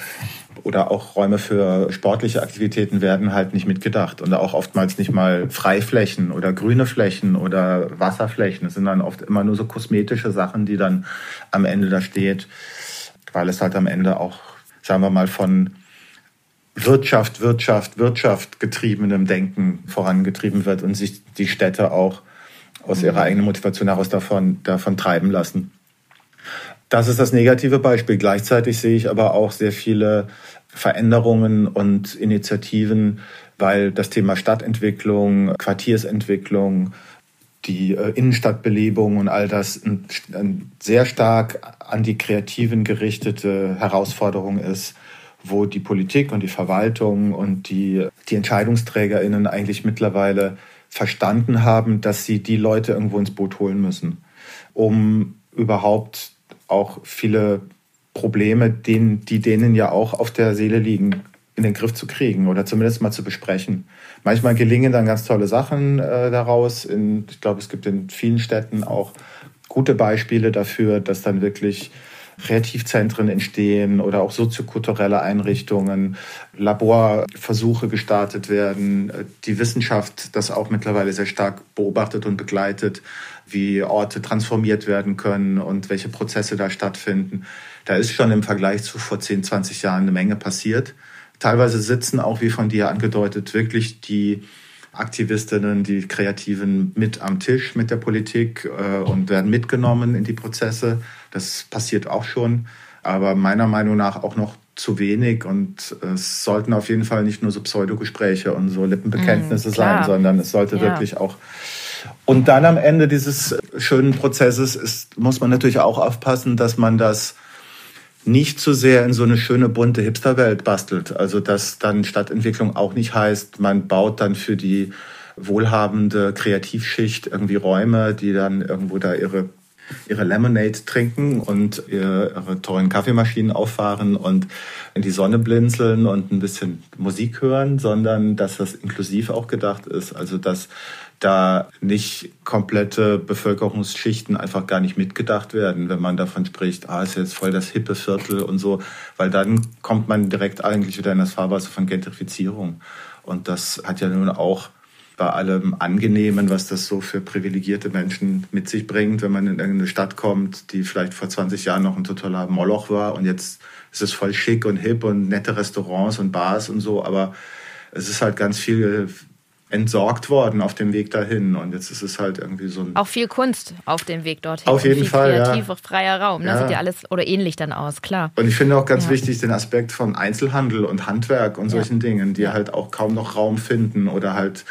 oder auch Räume für sportliche Aktivitäten werden halt nicht mitgedacht und auch oftmals nicht mal Freiflächen oder grüne Flächen oder Wasserflächen. Es sind dann oft immer nur so kosmetische Sachen, die dann am Ende da steht, weil es halt am Ende auch, sagen wir mal, von Wirtschaft, Wirtschaft, Wirtschaft getriebenem Denken vorangetrieben wird und sich die Städte auch aus ihrer eigenen Motivation heraus davon, davon treiben lassen. Das ist das negative Beispiel. Gleichzeitig sehe ich aber auch sehr viele Veränderungen und Initiativen, weil das Thema Stadtentwicklung, Quartiersentwicklung, die äh, Innenstadtbelebung und all das ein, sehr stark an die Kreativen gerichtete Herausforderung ist, wo die Politik und die Verwaltung und die, die EntscheidungsträgerInnen eigentlich mittlerweile verstanden haben, dass sie die Leute irgendwo ins Boot holen müssen, um überhaupt auch viele Probleme, denen, die denen ja auch auf der Seele liegen, in den Griff zu kriegen oder zumindest mal zu besprechen. Manchmal gelingen dann ganz tolle Sachen äh, daraus. In, ich glaube, es gibt in vielen Städten auch gute Beispiele dafür, dass dann wirklich Kreativzentren entstehen oder auch soziokulturelle Einrichtungen, Laborversuche gestartet werden, die Wissenschaft das auch mittlerweile sehr stark beobachtet und begleitet, wie Orte transformiert werden können und welche Prozesse da stattfinden. Da ist schon im Vergleich zu vor 10, 20 Jahren eine Menge passiert. Teilweise sitzen auch, wie von dir angedeutet, wirklich die Aktivistinnen, die Kreativen mit am Tisch mit der Politik äh, und werden mitgenommen in die Prozesse. Das passiert auch schon, aber meiner Meinung nach auch noch zu wenig und es sollten auf jeden Fall nicht nur so Pseudogespräche und so Lippenbekenntnisse mm, sein, sondern es sollte ja. wirklich auch und dann am Ende dieses schönen Prozesses ist, muss man natürlich auch aufpassen, dass man das nicht zu sehr in so eine schöne bunte Hipsterwelt bastelt. Also dass dann Stadtentwicklung auch nicht heißt, man baut dann für die wohlhabende Kreativschicht irgendwie Räume, die dann irgendwo da ihre ihre Lemonade trinken und ihre tollen Kaffeemaschinen auffahren und in die Sonne blinzeln und ein bisschen Musik hören, sondern dass das inklusiv auch gedacht ist. Also dass da nicht komplette Bevölkerungsschichten einfach gar nicht mitgedacht werden, wenn man davon spricht, ah, ist jetzt voll das hippe Viertel und so, weil dann kommt man direkt eigentlich wieder in das Fahrwasser von Gentrifizierung. Und das hat ja nun auch bei allem Angenehmen, was das so für privilegierte Menschen mit sich bringt, wenn man in irgendeine Stadt kommt, die vielleicht vor 20 Jahren noch ein totaler Moloch war und jetzt ist es voll schick und hip und nette Restaurants und Bars und so, aber es ist halt ganz viel entsorgt worden auf dem Weg dahin. Und jetzt ist es halt irgendwie so ein. Auch viel Kunst auf dem Weg dorthin. Auf jeden Fall. Kreativ, ja. freier Raum. Das Ja. sieht ja alles oder ähnlich dann aus, klar. Und ich finde auch ganz Ja. wichtig den Aspekt von Einzelhandel und Handwerk und solchen Dingen, die halt auch kaum noch Raum finden oder halt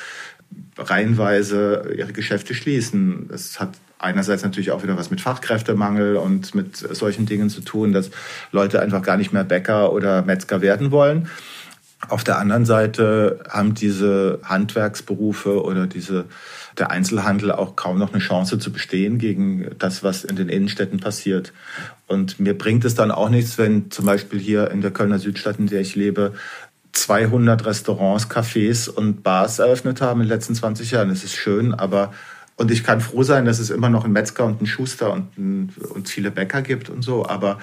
reihenweise ihre Geschäfte schließen. Das hat einerseits natürlich auch wieder was mit Fachkräftemangel und mit solchen Dingen zu tun, dass Leute einfach gar nicht mehr Bäcker oder Metzger werden wollen. Auf der anderen Seite haben diese Handwerksberufe oder diese, der Einzelhandel auch kaum noch eine Chance zu bestehen gegen das, was in den Innenstädten passiert. Und mir bringt es dann auch nichts, wenn zum Beispiel hier in der Kölner Südstadt, in der ich lebe, 200 Restaurants, Cafés und Bars eröffnet haben in den letzten 20 Jahren. Das ist schön, aber und ich kann froh sein, dass es immer noch einen Metzger und einen Schuster und, ein, und viele Bäcker gibt und so. Aber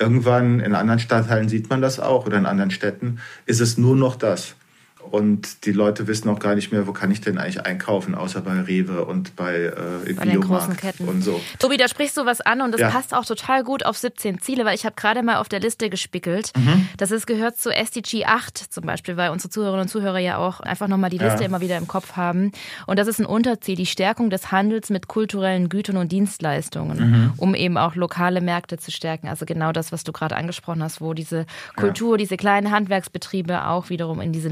irgendwann in anderen Stadtteilen sieht man das auch oder in anderen Städten ist es nur noch das. Und die Leute wissen auch gar nicht mehr, wo kann ich denn eigentlich einkaufen, außer bei Rewe und bei, äh, Bei den großen Ketten. und so. Tobi, da sprichst du was an und das Ja. passt auch total gut auf 17 Ziele, weil ich habe gerade mal auf der Liste gespickelt. Mhm. Das ist, gehört zu SDG 8 zum Beispiel, weil unsere Zuhörerinnen und Zuhörer ja auch einfach nochmal die Liste Ja. immer wieder im Kopf haben. Und das ist ein Unterziel, die Stärkung des Handels mit kulturellen Gütern und Dienstleistungen, Mhm. um eben auch lokale Märkte zu stärken. Also genau das, was du gerade angesprochen hast, wo diese Kultur, diese kleinen Handwerksbetriebe auch wiederum in diese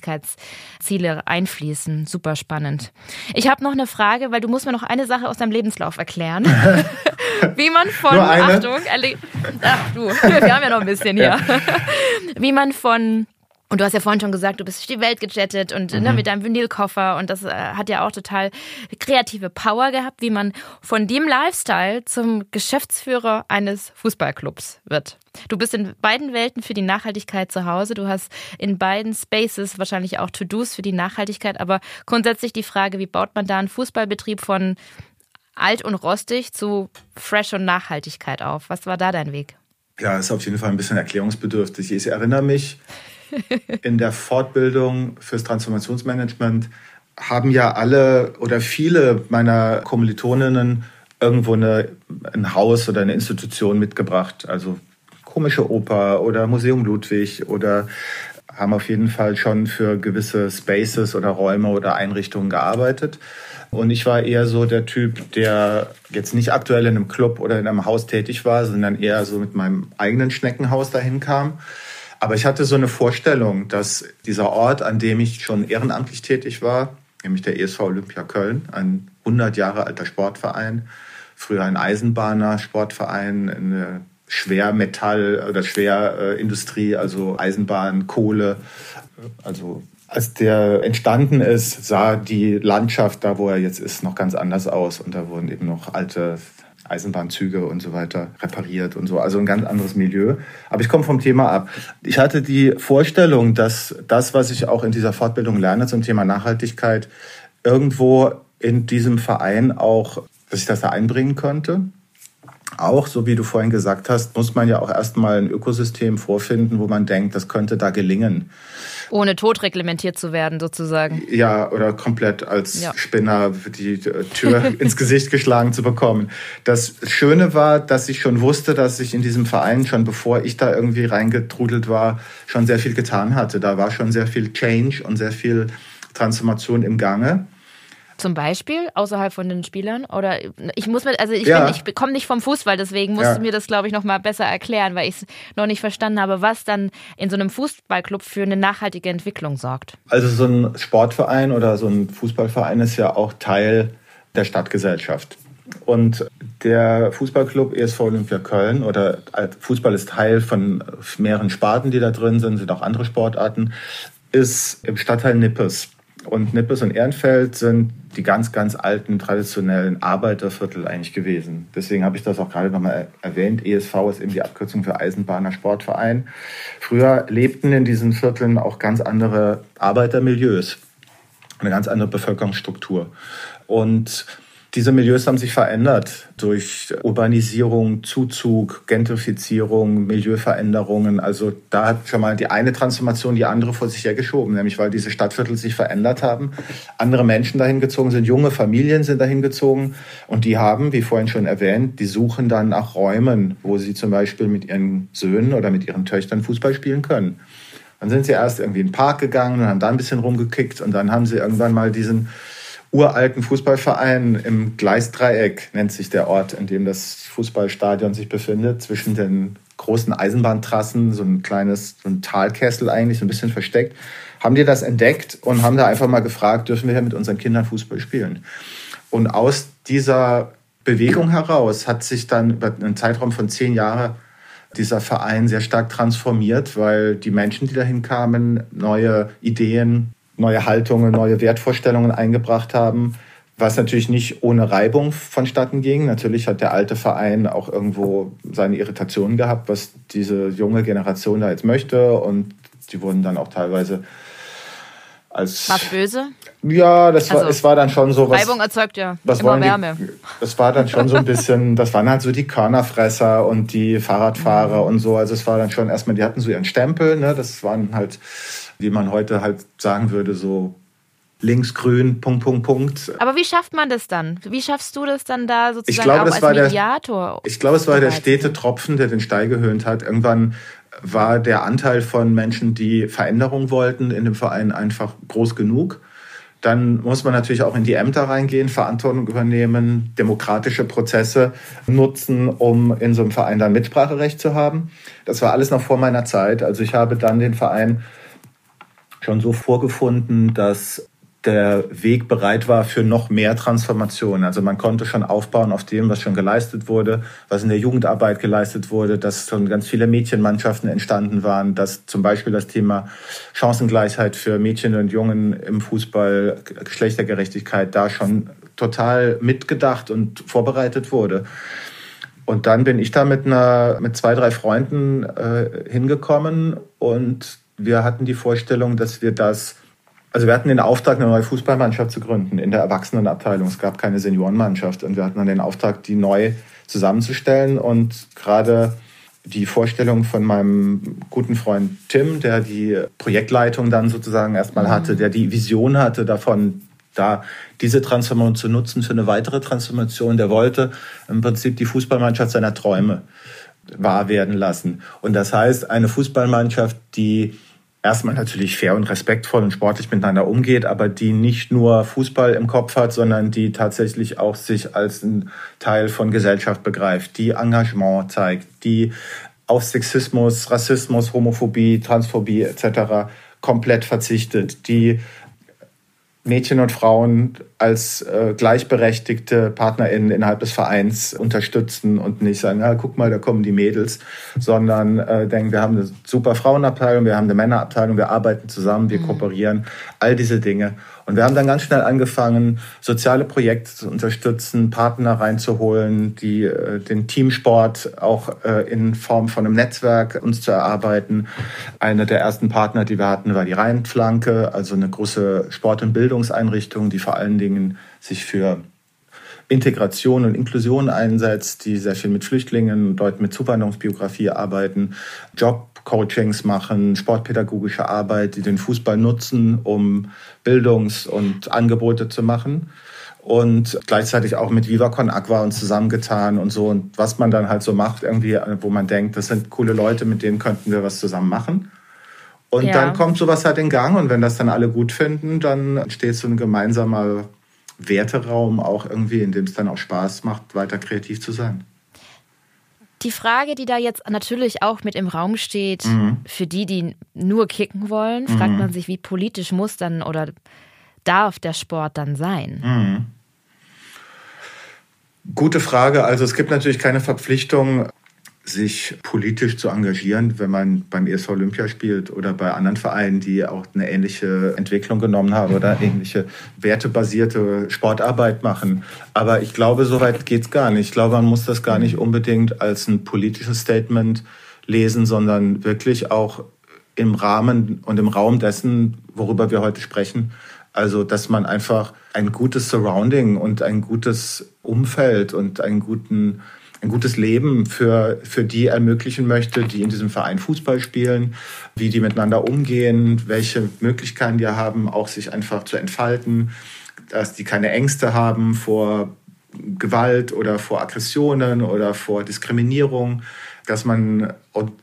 Nachhaltigkeitsziele einfließen. Super spannend. Ich habe noch eine Frage, weil du musst mir noch eine Sache aus deinem Lebenslauf erklären. *laughs* Wie man von? Achtung, ach du, *laughs* wir haben ja noch ein bisschen hier. Wie man von und du hast ja vorhin schon gesagt, du bist durch die Welt gejettet und Mhm. ne, mit deinem Vinylkoffer und das äh, hat ja auch total kreative Power gehabt, wie man von dem Lifestyle zum Geschäftsführer eines Fußballclubs wird. Du bist in beiden Welten für die Nachhaltigkeit zu Hause. Du hast in beiden Spaces wahrscheinlich auch To-Dos für die Nachhaltigkeit. Aber grundsätzlich die Frage, wie baut man da einen Fußballbetrieb von alt und rostig zu fresh und Nachhaltigkeit auf? Was war da dein Weg? Ja, ist auf jeden Fall ein bisschen erklärungsbedürftig. Ich erinnere mich, in der Fortbildung fürs Transformationsmanagement haben ja alle oder viele meiner Kommilitoninnen irgendwo eine, ein Haus oder eine Institution mitgebracht. Also komische Oper oder Museum Ludwig oder haben auf jeden Fall schon für gewisse Spaces oder Räume oder Einrichtungen gearbeitet. Und ich war eher so der Typ, der jetzt nicht aktuell in einem Club oder in einem Haus tätig war, sondern eher so mit meinem eigenen Schneckenhaus dahin kam. Aber ich hatte so eine Vorstellung, dass dieser Ort, an dem ich schon ehrenamtlich tätig war, nämlich der ESV Olympia Köln, ein 100 Jahre alter Sportverein, früher ein Eisenbahner Sportverein, eine Schwermetall- oder Schwerindustrie, also Eisenbahn, Kohle. Also als der entstanden ist, sah die Landschaft da, wo er jetzt ist, noch ganz anders aus. Und da wurden eben noch alte Eisenbahnzüge und so weiter repariert und so. Also ein ganz anderes Milieu. Aber ich komme vom Thema ab. Ich hatte die Vorstellung, dass das, was ich auch in dieser Fortbildung lerne zum Thema Nachhaltigkeit, irgendwo in diesem Verein auch, dass ich das da einbringen könnte. Auch, so wie du vorhin gesagt hast, muss man ja auch erstmal ein Ökosystem vorfinden, wo man denkt, das könnte da gelingen. Ohne tot reglementiert zu werden, sozusagen. Ja, oder komplett als Ja. Spinner die äh, Tür *laughs* ins Gesicht geschlagen zu bekommen. Das Schöne war, dass ich schon wusste, dass ich in diesem Verein, schon bevor ich da irgendwie reingetrudelt war, schon sehr viel getan hatte. Da war schon sehr viel Change und sehr viel Transformation im Gange. Zum Beispiel außerhalb von den Spielern? Oder ich muss mir, also ich, Ja. ich komme nicht vom Fußball, deswegen musst Ja. du mir das, glaube ich, noch mal besser erklären, weil ich es noch nicht verstanden habe, was dann in so einem Fußballclub für eine nachhaltige Entwicklung sorgt. Also so ein Sportverein oder so ein Fußballverein ist ja auch Teil der Stadtgesellschaft. Und der Fußballclub ESV Olympia Köln oder äh, Fußball ist Teil von mehreren Sparten, die da drin sind, sind auch andere Sportarten, ist im Stadtteil Nippes. Und Nippes und Ehrenfeld sind die ganz, ganz alten, traditionellen Arbeiterviertel eigentlich gewesen. Deswegen habe ich das auch gerade nochmal erwähnt. ESV ist eben die Abkürzung für Eisenbahner Sportverein. Früher lebten in diesen Vierteln auch ganz andere Arbeitermilieus, eine ganz andere Bevölkerungsstruktur. Und diese Milieus haben sich verändert durch Urbanisierung, Zuzug, Gentrifizierung, Milieuveränderungen. Also da hat schon mal die eine Transformation die andere vor sich hergeschoben, nämlich weil diese Stadtviertel sich verändert haben. Andere Menschen dahin gezogen sind, junge Familien sind dahin gezogen und die haben, wie vorhin schon erwähnt, die suchen dann nach Räumen, wo sie zum Beispiel mit ihren Söhnen oder mit ihren Töchtern Fußball spielen können. Dann sind sie erst irgendwie in den Park gegangen und haben da ein bisschen rumgekickt und dann haben sie irgendwann mal diesen uralten Fußballverein im Gleisdreieck, nennt sich der Ort, in dem das Fußballstadion sich befindet, zwischen den großen Eisenbahntrassen, so ein kleines, so ein Talkessel eigentlich, so ein bisschen versteckt, haben die das entdeckt und haben da einfach mal gefragt, dürfen wir hier mit unseren Kindern Fußball spielen? Und aus dieser Bewegung heraus hat sich dann über einen Zeitraum von zehn Jahren dieser Verein sehr stark transformiert, weil die Menschen, die dahin kamen, neue Ideen, neue Haltungen, neue Wertvorstellungen eingebracht haben, was natürlich nicht ohne Reibung vonstatten ging. Natürlich hat der alte Verein auch irgendwo seine Irritationen gehabt, was diese junge Generation da jetzt möchte. Und die wurden dann auch teilweise als. Was böse? Ja, das also, war, es war dann schon so was. Reibung erzeugt ja immer Wärme. Die, das war dann schon so ein bisschen, *laughs* das waren halt so die Körnerfresser und die Fahrradfahrer mhm. und so. Also es war dann schon erstmal, die hatten so ihren Stempel, ne? Das waren halt, wie man heute halt sagen würde, so linksgrün, Punkt, Punkt, Punkt. Aber wie schafft man das dann? Wie schaffst du das dann da sozusagen ich glaube, auch als Mediator? Der, ich glaube, es war der stete Tropfen, der den Stein gehöhnt hat. Irgendwann war der Anteil von Menschen, die Veränderung wollten, in dem Verein einfach groß genug. Dann muss man natürlich auch in die Ämter reingehen, Verantwortung übernehmen, demokratische Prozesse nutzen, um in so einem Verein dann Mitspracherecht zu haben. Das war alles noch vor meiner Zeit. Also ich habe dann den Verein schon so vorgefunden, dass der Weg bereit war für noch mehr Transformation. Also man konnte schon aufbauen auf dem, was schon geleistet wurde, was in der Jugendarbeit geleistet wurde, dass schon ganz viele Mädchenmannschaften entstanden waren, dass zum Beispiel das Thema Chancengleichheit für Mädchen und Jungen im Fußball, Geschlechtergerechtigkeit da schon total mitgedacht und vorbereitet wurde. Und dann bin ich da mit, einer, mit zwei, drei Freunden äh, hingekommen und wir hatten die Vorstellung, dass wir das also wir hatten den Auftrag, eine neue Fußballmannschaft zu gründen in der Erwachsenenabteilung. Es gab keine Seniorenmannschaft und wir hatten dann den Auftrag, die neu zusammenzustellen und gerade die Vorstellung von meinem guten Freund Tim, der die Projektleitung dann sozusagen erstmal mhm. hatte, der die Vision hatte davon, da diese Transformation zu nutzen für eine weitere Transformation. Der wollte im Prinzip die Fußballmannschaft seiner Träume wahr werden lassen. Und das heißt, eine Fußballmannschaft, die erstmal natürlich fair und respektvoll und sportlich miteinander umgeht, aber die nicht nur Fußball im Kopf hat, sondern die tatsächlich auch sich als ein Teil von Gesellschaft begreift, die Engagement zeigt, die auf Sexismus, Rassismus, Homophobie, Transphobie etc. komplett verzichtet, die Mädchen und Frauen als äh, gleichberechtigte PartnerInnen innerhalb des Vereins unterstützen und nicht sagen, ja, guck mal, da kommen die Mädels, sondern äh, denken, wir haben eine super Frauenabteilung, wir haben eine Männerabteilung, wir arbeiten zusammen, wir mhm. kooperieren, all diese Dinge. Und wir haben dann ganz schnell angefangen, soziale Projekte zu unterstützen, Partner reinzuholen, die äh, den Teamsport auch äh, in Form von einem Netzwerk uns zu erarbeiten. Einer der ersten Partner, die wir hatten, war die Rheinflanke, also eine große Sport- und Bildungseinrichtung, die vor allen Dingen sich für Integration und Inklusion einsetzt, die sehr viel mit Flüchtlingen, Leuten mit Zuwanderungsbiografie arbeiten, Job Coachings machen, sportpädagogische Arbeit, die den Fußball nutzen, um Bildungs- und Angebote zu machen. Und gleichzeitig auch mit Viva Con Aqua uns zusammengetan und so. Und was man dann halt so macht, irgendwie, wo man denkt, das sind coole Leute, mit denen könnten wir was zusammen machen. Und ja. dann kommt sowas halt in Gang. Und wenn das dann alle gut finden, dann entsteht so ein gemeinsamer Werteraum auch irgendwie, in dem es dann auch Spaß macht, weiter kreativ zu sein. Die Frage, die da jetzt natürlich auch mit im Raum steht, mhm. für die, die nur kicken wollen, mhm. fragt man sich, wie politisch muss dann oder darf der Sport dann sein? Mhm. Gute Frage. Also es gibt natürlich keine Verpflichtung, sich politisch zu engagieren, wenn man beim ESV Olympia spielt oder bei anderen Vereinen, die auch eine ähnliche Entwicklung genommen haben oder ähnliche wertebasierte Sportarbeit machen. Aber ich glaube, so weit geht's gar nicht. Ich glaube, man muss das gar nicht unbedingt als ein politisches Statement lesen, sondern wirklich auch im Rahmen und im Raum dessen, worüber wir heute sprechen. Also, dass man einfach ein gutes Surrounding und ein gutes Umfeld und einen guten ein gutes Leben für, für die ermöglichen möchte, die in diesem Verein Fußball spielen, wie die miteinander umgehen, welche Möglichkeiten die haben, auch sich einfach zu entfalten, dass die keine Ängste haben vor Gewalt oder vor Aggressionen oder vor Diskriminierung, dass man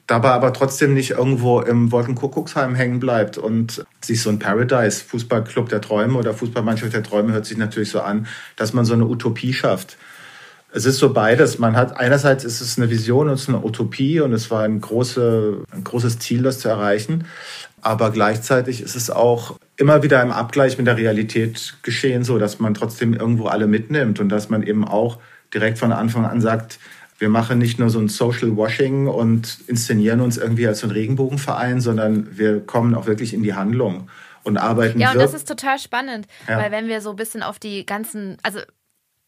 dabei aber trotzdem nicht irgendwo im Wolkenkuckucksheim hängen bleibt und sich so ein Paradise, Fußballclub der Träume oder Fußballmannschaft der Träume hört sich natürlich so an, dass man so eine Utopie schafft. Es ist so beides. Man hat einerseits ist es eine Vision und es ist eine Utopie und es war ein, große, ein großes Ziel, das zu erreichen. Aber gleichzeitig ist es auch immer wieder im Abgleich mit der Realität geschehen, so dass man trotzdem irgendwo alle mitnimmt und dass man eben auch direkt von Anfang an sagt, wir machen nicht nur so ein Social Washing und inszenieren uns irgendwie als so ein Regenbogenverein, sondern wir kommen auch wirklich in die Handlung und arbeiten. Ja, und das ist total spannend, ja. weil wenn wir so ein bisschen auf die ganzen, also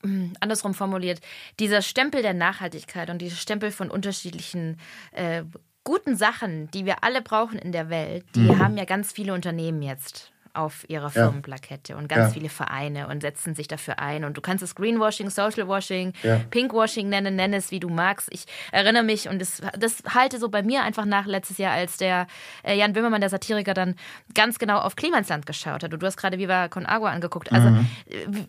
*clears throat* andersrum formuliert, dieser Stempel der Nachhaltigkeit und dieser Stempel von unterschiedlichen äh, guten Sachen, die wir alle brauchen in der Welt, die mhm. haben ja ganz viele Unternehmen jetzt auf ihrer Firmenplakette und ganz viele Vereine und setzen sich dafür ein. Und du kannst es Greenwashing, Socialwashing, ja. Pinkwashing nennen, nenn es wie du magst. Ich erinnere mich und das, das halte so bei mir einfach nach letztes Jahr, als der äh, Jan Wimmermann, der Satiriker, dann ganz genau auf Klimansland geschaut hat. Und du hast gerade Viva Con Agua angeguckt. Also mhm.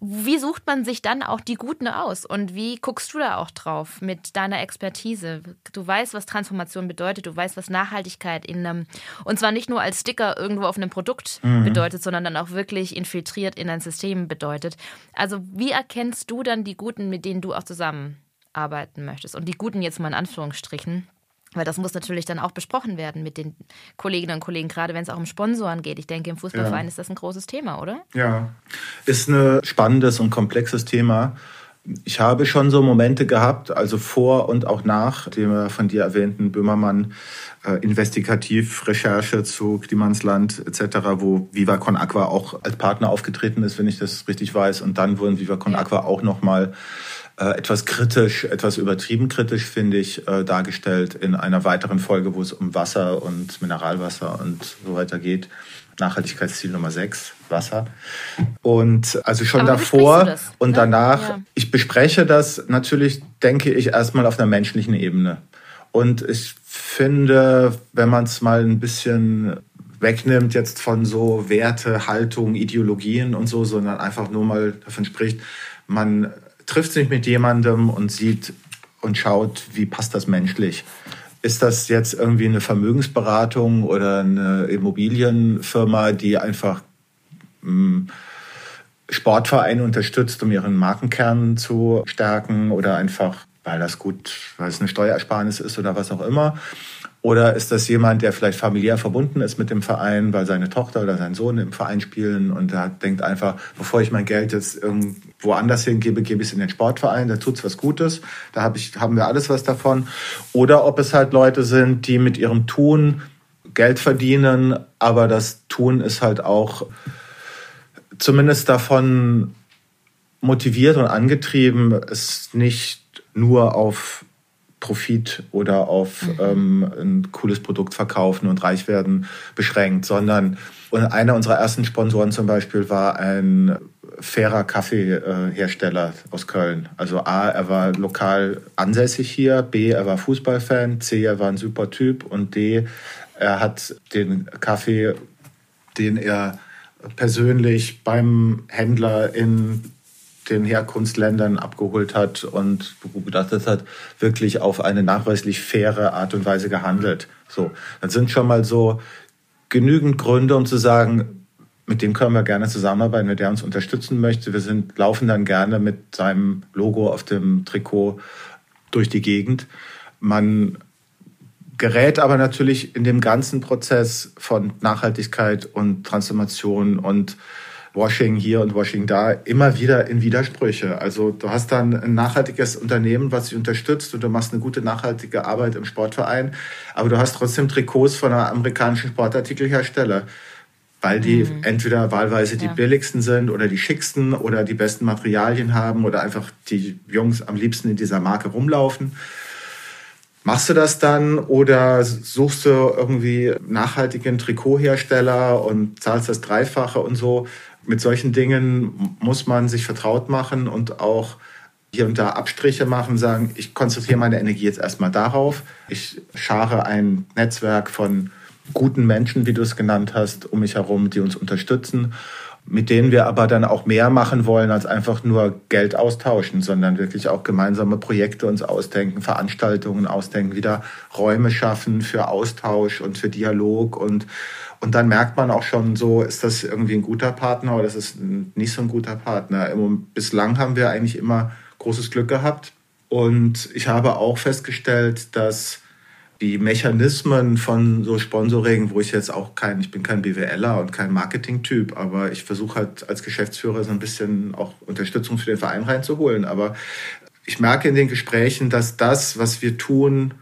wie sucht man sich dann auch die Guten aus? Und wie guckst du da auch drauf mit deiner Expertise? Du weißt, was Transformation bedeutet, du weißt, was Nachhaltigkeit in einem, und zwar nicht nur als Sticker irgendwo auf einem Produkt mhm. bedeutet, bedeutet, sondern dann auch wirklich infiltriert in ein System bedeutet. Also wie erkennst du dann die Guten, mit denen du auch zusammenarbeiten möchtest? Und die Guten jetzt mal in Anführungsstrichen. Weil das muss natürlich dann auch besprochen werden mit den Kolleginnen und Kollegen, gerade wenn es auch um Sponsoren geht. Ich denke, im Fußballverein ja. ist das ein großes Thema, oder? Ja, ist ein spannendes und komplexes Thema. Ich habe schon so Momente gehabt, also vor und auch nach dem von dir erwähnten Böhmermann äh, Investigativrecherche zu Klimansland etc., wo Viva Con Aqua auch als Partner aufgetreten ist, wenn ich das richtig weiß. Und dann wurden Viva Con Aqua auch nochmal äh, etwas kritisch, etwas übertrieben kritisch, finde ich, äh, dargestellt in einer weiteren Folge, wo es um Wasser und Mineralwasser und so weiter geht. Nachhaltigkeitsziel Nummer 6, Wasser. Und also schon Aber davor und danach, ja. ich bespreche das natürlich, denke ich, erstmal auf einer menschlichen Ebene. Und ich finde, wenn man es mal ein bisschen wegnimmt jetzt von so Werte, Haltung, Ideologien und so, sondern einfach nur mal davon spricht, man trifft sich mit jemandem und sieht und schaut, wie passt das menschlich. Ist das jetzt irgendwie eine Vermögensberatung oder eine Immobilienfirma, die einfach hm, Sportvereine unterstützt, um ihren Markenkern zu stärken oder einfach weil das gut, weil es eine Steuersparnis ist oder was auch immer? Oder ist das jemand, der vielleicht familiär verbunden ist mit dem Verein, weil seine Tochter oder sein Sohn im Verein spielen und der denkt einfach, bevor ich mein Geld jetzt irgendwo anders hingebe, gebe ich es in den Sportverein, da tut's was Gutes, da hab ich, haben wir alles was davon. Oder ob es halt Leute sind, die mit ihrem Tun Geld verdienen, aber das Tun ist halt auch zumindest davon motiviert und angetrieben, es nicht nur auf Profit oder auf mhm. ähm, ein cooles Produkt verkaufen und reich werden beschränkt, sondern und einer unserer ersten Sponsoren zum Beispiel war ein fairer Kaffeehersteller aus Köln. Also A, er war lokal ansässig hier, B, er war Fußballfan, C, er war ein super Typ und D, er hat den Kaffee, den er persönlich beim Händler in den Herkunftsländern abgeholt hat und begutachtet hat, wirklich auf eine nachweislich faire Art und Weise gehandelt. So, das sind schon mal so genügend Gründe, um zu sagen, mit dem können wir gerne zusammenarbeiten, wenn der uns unterstützen möchte. Wir sind, laufen dann gerne mit seinem Logo auf dem Trikot durch die Gegend. Man gerät aber natürlich in dem ganzen Prozess von Nachhaltigkeit und Transformation und Washing hier und Washing da immer wieder in Widersprüche. Also du hast dann ein nachhaltiges Unternehmen, was dich unterstützt und du machst eine gute nachhaltige Arbeit im Sportverein, aber du hast trotzdem Trikots von einer amerikanischen Sportartikelhersteller, weil die mhm. entweder wahlweise die ja. billigsten sind oder die schicksten oder die besten Materialien haben oder einfach die Jungs am liebsten in dieser Marke rumlaufen. Machst du das dann oder suchst du irgendwie nachhaltigen Trikothersteller und zahlst das Dreifache und so? mit solchen Dingen muss man sich vertraut machen und auch hier und da Abstriche machen, sagen, ich konzentriere meine Energie jetzt erstmal darauf. Ich schare ein Netzwerk von guten Menschen, wie du es genannt hast, um mich herum, die uns unterstützen. Mit denen wir aber dann auch mehr machen wollen als einfach nur Geld austauschen, sondern wirklich auch gemeinsame Projekte uns ausdenken, Veranstaltungen ausdenken, wieder Räume schaffen für Austausch und für Dialog und und dann merkt man auch schon so, ist das irgendwie ein guter Partner oder ist es nicht so ein guter Partner. Bislang haben wir eigentlich immer großes Glück gehabt. Und ich habe auch festgestellt, dass die Mechanismen von so Sponsoring, wo ich jetzt auch kein, ich bin kein BWLer und kein Marketing-Typ, aber ich versuche halt als Geschäftsführer so ein bisschen auch Unterstützung für den Verein reinzuholen. Aber ich merke in den Gesprächen, dass das, was wir tun,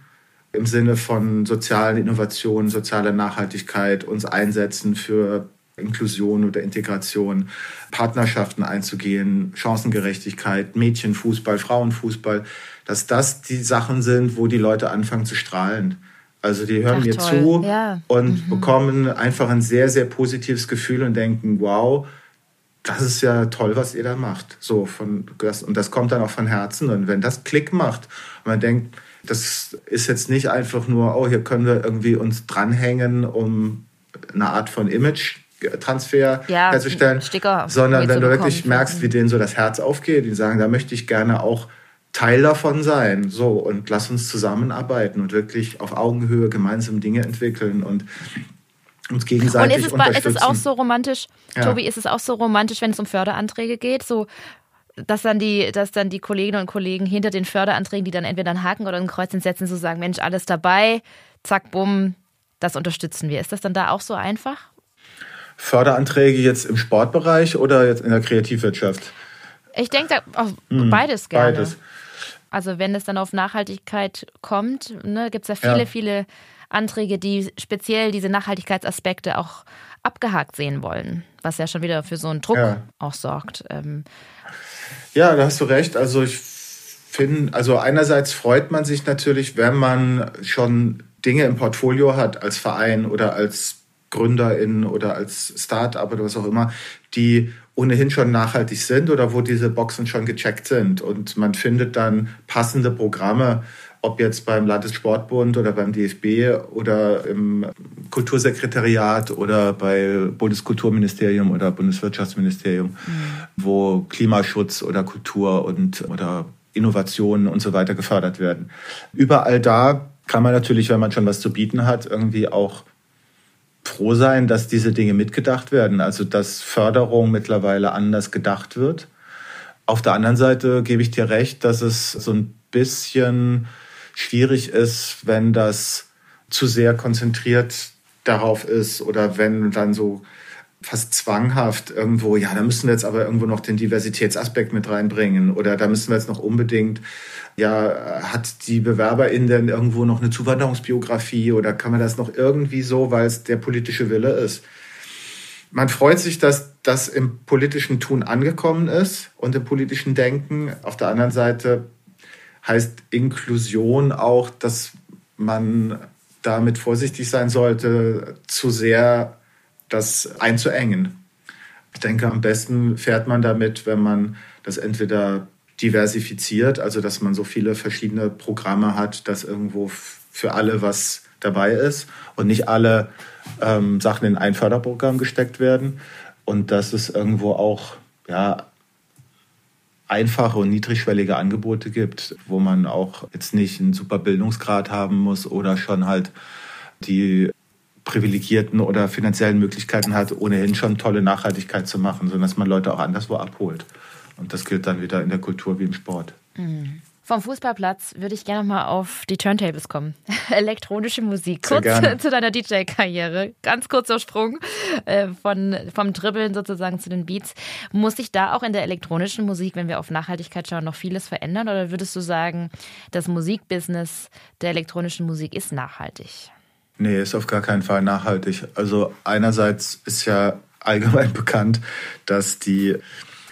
im Sinne von sozialen Innovationen, sozialer Nachhaltigkeit, uns einsetzen für Inklusion oder Integration, Partnerschaften einzugehen, Chancengerechtigkeit, Mädchenfußball, Frauenfußball, dass das die Sachen sind, wo die Leute anfangen zu strahlen. Also die hören Ach, mir toll. zu ja. und mhm. bekommen einfach ein sehr, sehr positives Gefühl und denken, wow, das ist ja toll, was ihr da macht. So von das, und das kommt dann auch von Herzen. Und wenn das Klick macht und man denkt, das ist jetzt nicht einfach nur, oh, hier können wir irgendwie uns dranhängen, um eine Art von Image Transfer ja, herzustellen, Sticker sondern wenn du wirklich merkst, wie denen so das Herz aufgeht, die sagen, da möchte ich gerne auch Teil davon sein, so und lass uns zusammenarbeiten und wirklich auf Augenhöhe gemeinsam Dinge entwickeln und uns gegenseitig und ist es, unterstützen. Ist es auch so romantisch, ja. Tobi, ist es auch so romantisch, wenn es um Förderanträge geht, so dass dann die, dass dann die Kolleginnen und Kollegen hinter den Förderanträgen, die dann entweder einen Haken oder ein Kreuz setzen, so sagen, Mensch, alles dabei, zack, bumm, das unterstützen wir. Ist das dann da auch so einfach? Förderanträge jetzt im Sportbereich oder jetzt in der Kreativwirtschaft? Ich denke hm, beides gerne. Beides. Also wenn es dann auf Nachhaltigkeit kommt, ne, gibt es ja viele, ja. viele Anträge, die speziell diese Nachhaltigkeitsaspekte auch abgehakt sehen wollen, was ja schon wieder für so einen Druck ja. auch sorgt. Ähm, ja, da hast du recht. Also ich finde, also einerseits freut man sich natürlich, wenn man schon Dinge im Portfolio hat als Verein oder als GründerInnen oder als Start-up oder was auch immer, die ohnehin schon nachhaltig sind oder wo diese Boxen schon gecheckt sind. Und man findet dann passende Programme, ob jetzt beim Landessportbund oder beim DFB oder im Kultursekretariat oder bei Bundeskulturministerium oder Bundeswirtschaftsministerium, mhm. wo Klimaschutz oder Kultur und oder Innovationen und so weiter gefördert werden. Überall da kann man natürlich, wenn man schon was zu bieten hat, irgendwie auch froh sein, dass diese Dinge mitgedacht werden, also dass Förderung mittlerweile anders gedacht wird. Auf der anderen Seite gebe ich dir recht, dass es so ein bisschen schwierig ist, wenn das zu sehr konzentriert darauf ist oder wenn dann so fast zwanghaft irgendwo, ja, da müssen wir jetzt aber irgendwo noch den Diversitätsaspekt mit reinbringen oder da müssen wir jetzt noch unbedingt, ja, hat die Bewerberin denn irgendwo noch eine Zuwanderungsbiografie oder kann man das noch irgendwie so, weil es der politische Wille ist? Man freut sich, dass das im politischen Tun angekommen ist und im politischen Denken. Auf der anderen Seite heißt Inklusion auch, dass man damit vorsichtig sein sollte, zu sehr das einzuengen. Ich denke, am besten fährt man damit, wenn man das entweder diversifiziert, also dass man so viele verschiedene Programme hat, dass irgendwo für alle was dabei ist und nicht alle ähm, Sachen in ein Förderprogramm gesteckt werden und dass es irgendwo auch ja, einfache und niedrigschwellige Angebote gibt, wo man auch jetzt nicht einen super Bildungsgrad haben muss oder schon halt die privilegierten oder finanziellen Möglichkeiten hat, ohnehin schon tolle Nachhaltigkeit zu machen, sondern dass man Leute auch anderswo abholt. Und das gilt dann wieder in der Kultur wie im Sport. Mhm. Vom Fußballplatz würde ich gerne mal auf die Turntables kommen. *laughs* Elektronische Musik. Kurz *laughs* zu deiner DJ-Karriere. Ganz kurzer Sprung äh, von, vom Dribbeln sozusagen zu den Beats. Muss sich da auch in der elektronischen Musik, wenn wir auf Nachhaltigkeit schauen, noch vieles verändern? Oder würdest du sagen, das Musikbusiness der elektronischen Musik ist nachhaltig? Nee, ist auf gar keinen Fall nachhaltig. Also einerseits ist ja allgemein *laughs* bekannt, dass die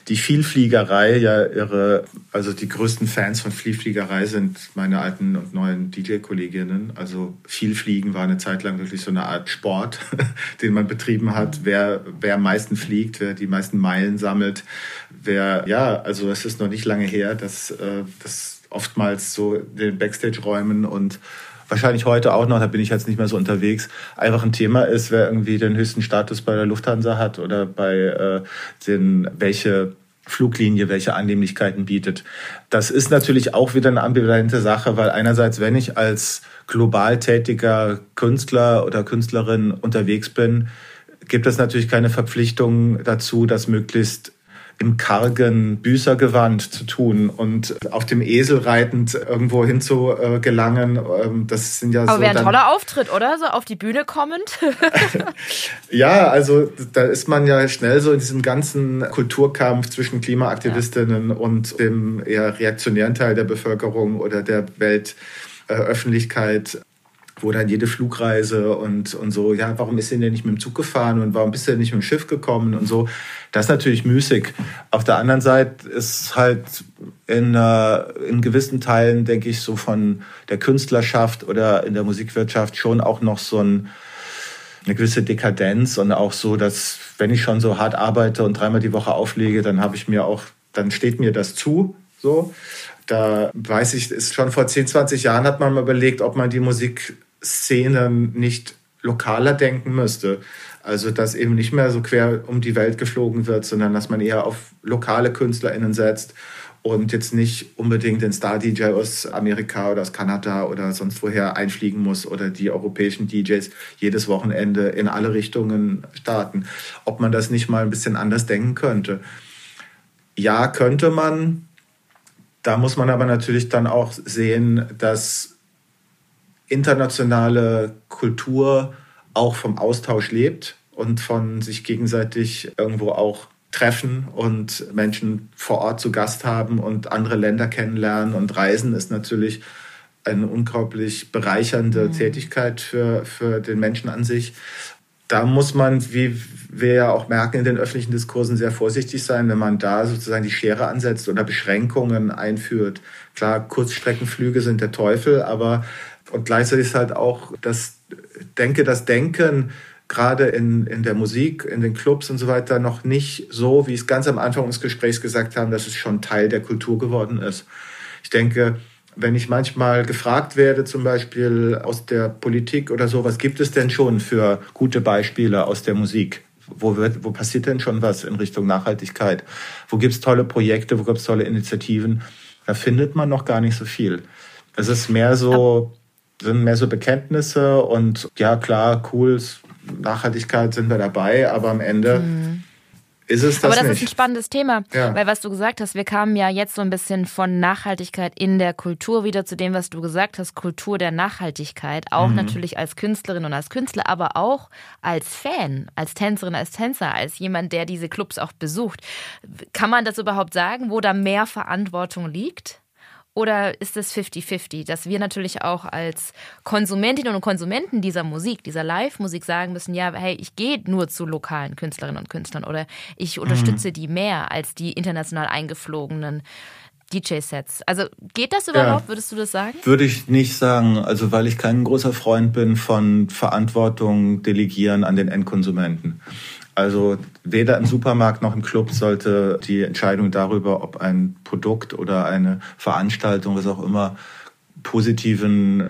die Vielfliegerei ja ihre, also die größten Fans von Vielfliegerei sind meine alten und neuen DJ-Kolleginnen. Also Vielfliegen war eine Zeit lang wirklich so eine Art Sport, *laughs* den man betrieben hat. Wer, wer am meisten fliegt, wer die meisten Meilen sammelt, wer, ja, also es ist noch nicht lange her, dass, äh, dass oftmals so in den Backstage-Räumen und wahrscheinlich heute auch noch, da bin ich jetzt nicht mehr so unterwegs, einfach ein Thema ist, wer irgendwie den höchsten Status bei der Lufthansa hat oder bei äh, den, welche Fluglinie welche Annehmlichkeiten bietet. Das ist natürlich auch wieder eine ambivalente Sache, weil einerseits, wenn ich als global tätiger Künstler oder Künstlerin unterwegs bin, gibt es natürlich keine Verpflichtung dazu, das möglichst im kargen Büßergewand zu tun und auf dem Esel reitend irgendwo hin zu äh, gelangen. Ähm, das sind ja Aber so wäre ein toller Auftritt, oder? So auf die Bühne kommend. *laughs* *laughs* ja, also da ist man ja schnell so in diesem ganzen Kulturkampf zwischen Klimaaktivistinnen ja. und dem eher reaktionären Teil der Bevölkerung oder der Weltöffentlichkeit wo dann jede Flugreise und, und so, ja, warum ist denn nicht mit dem Zug gefahren und warum bist du denn nicht mit dem Schiff gekommen und so. Das ist natürlich müßig. Auf der anderen Seite ist halt in, äh, in gewissen Teilen, denke ich, so von der Künstlerschaft oder in der Musikwirtschaft schon auch noch so ein, eine gewisse Dekadenz und auch so, dass wenn ich schon so hart arbeite und dreimal die Woche auflege, dann habe ich mir auch, dann steht mir das zu, so. Da weiß ich, ist schon vor 10, 20 Jahren hat man mal überlegt, ob man die Musik Szenen nicht lokaler denken müsste. Also dass eben nicht mehr so quer um die Welt geflogen wird, sondern dass man eher auf lokale KünstlerInnen setzt und jetzt nicht unbedingt den Star-DJ aus Amerika oder aus Kanada oder sonst woher einfliegen muss oder die europäischen DJs jedes Wochenende in alle Richtungen starten. Ob man das nicht mal ein bisschen anders denken könnte. Ja, könnte man. Da muss man aber natürlich dann auch sehen, dass internationale Kultur auch vom Austausch lebt und von sich gegenseitig irgendwo auch treffen und Menschen vor Ort zu Gast haben und andere Länder kennenlernen. Und Reisen ist natürlich eine unglaublich bereichernde mhm. Tätigkeit für, für den Menschen an sich. Da muss man, wie wir ja auch merken, in den öffentlichen Diskursen sehr vorsichtig sein, wenn man da sozusagen die Schere ansetzt oder Beschränkungen einführt. Klar, Kurzstreckenflüge sind der Teufel, aber und gleichzeitig ist halt auch das Denke, das Denken gerade in, in der Musik, in den Clubs und so weiter noch nicht so, wie es ganz am Anfang des Gesprächs gesagt haben, dass es schon Teil der Kultur geworden ist. Ich denke, wenn ich manchmal gefragt werde, zum Beispiel aus der Politik oder so, was gibt es denn schon für gute Beispiele aus der Musik? Wo, wird, wo passiert denn schon was in Richtung Nachhaltigkeit? Wo gibt es tolle Projekte? Wo gibt es tolle Initiativen? Da findet man noch gar nicht so viel. Es ist mehr so, sind mehr so Bekenntnisse und ja, klar, cool, Nachhaltigkeit sind wir dabei, aber am Ende mhm. ist es das Aber das nicht. ist ein spannendes Thema, ja. weil was du gesagt hast, wir kamen ja jetzt so ein bisschen von Nachhaltigkeit in der Kultur wieder zu dem, was du gesagt hast, Kultur der Nachhaltigkeit, auch mhm. natürlich als Künstlerin und als Künstler, aber auch als Fan, als Tänzerin, als Tänzer, als jemand, der diese Clubs auch besucht. Kann man das überhaupt sagen, wo da mehr Verantwortung liegt? Oder ist es 50-50, dass wir natürlich auch als Konsumentinnen und Konsumenten dieser Musik, dieser Live-Musik sagen müssen, ja, hey, ich gehe nur zu lokalen Künstlerinnen und Künstlern oder ich unterstütze mhm. die mehr als die international eingeflogenen DJ-Sets. Also geht das überhaupt? Ja, Würdest du das sagen? Würde ich nicht sagen. Also weil ich kein großer Freund bin von Verantwortung delegieren an den Endkonsumenten. Also weder im Supermarkt noch im Club sollte die Entscheidung darüber, ob ein Produkt oder eine Veranstaltung, was auch immer, positiven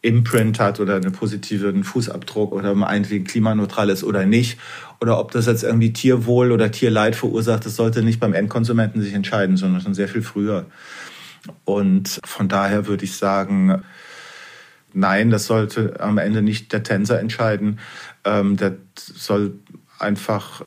Imprint hat oder einen positiven Fußabdruck oder meinetwegen klimaneutral ist oder nicht. Oder ob das jetzt irgendwie Tierwohl oder Tierleid verursacht, das sollte nicht beim Endkonsumenten sich entscheiden, sondern schon sehr viel früher. Und von daher würde ich sagen, nein, das sollte am Ende nicht der Tänzer entscheiden. Ähm, der soll einfach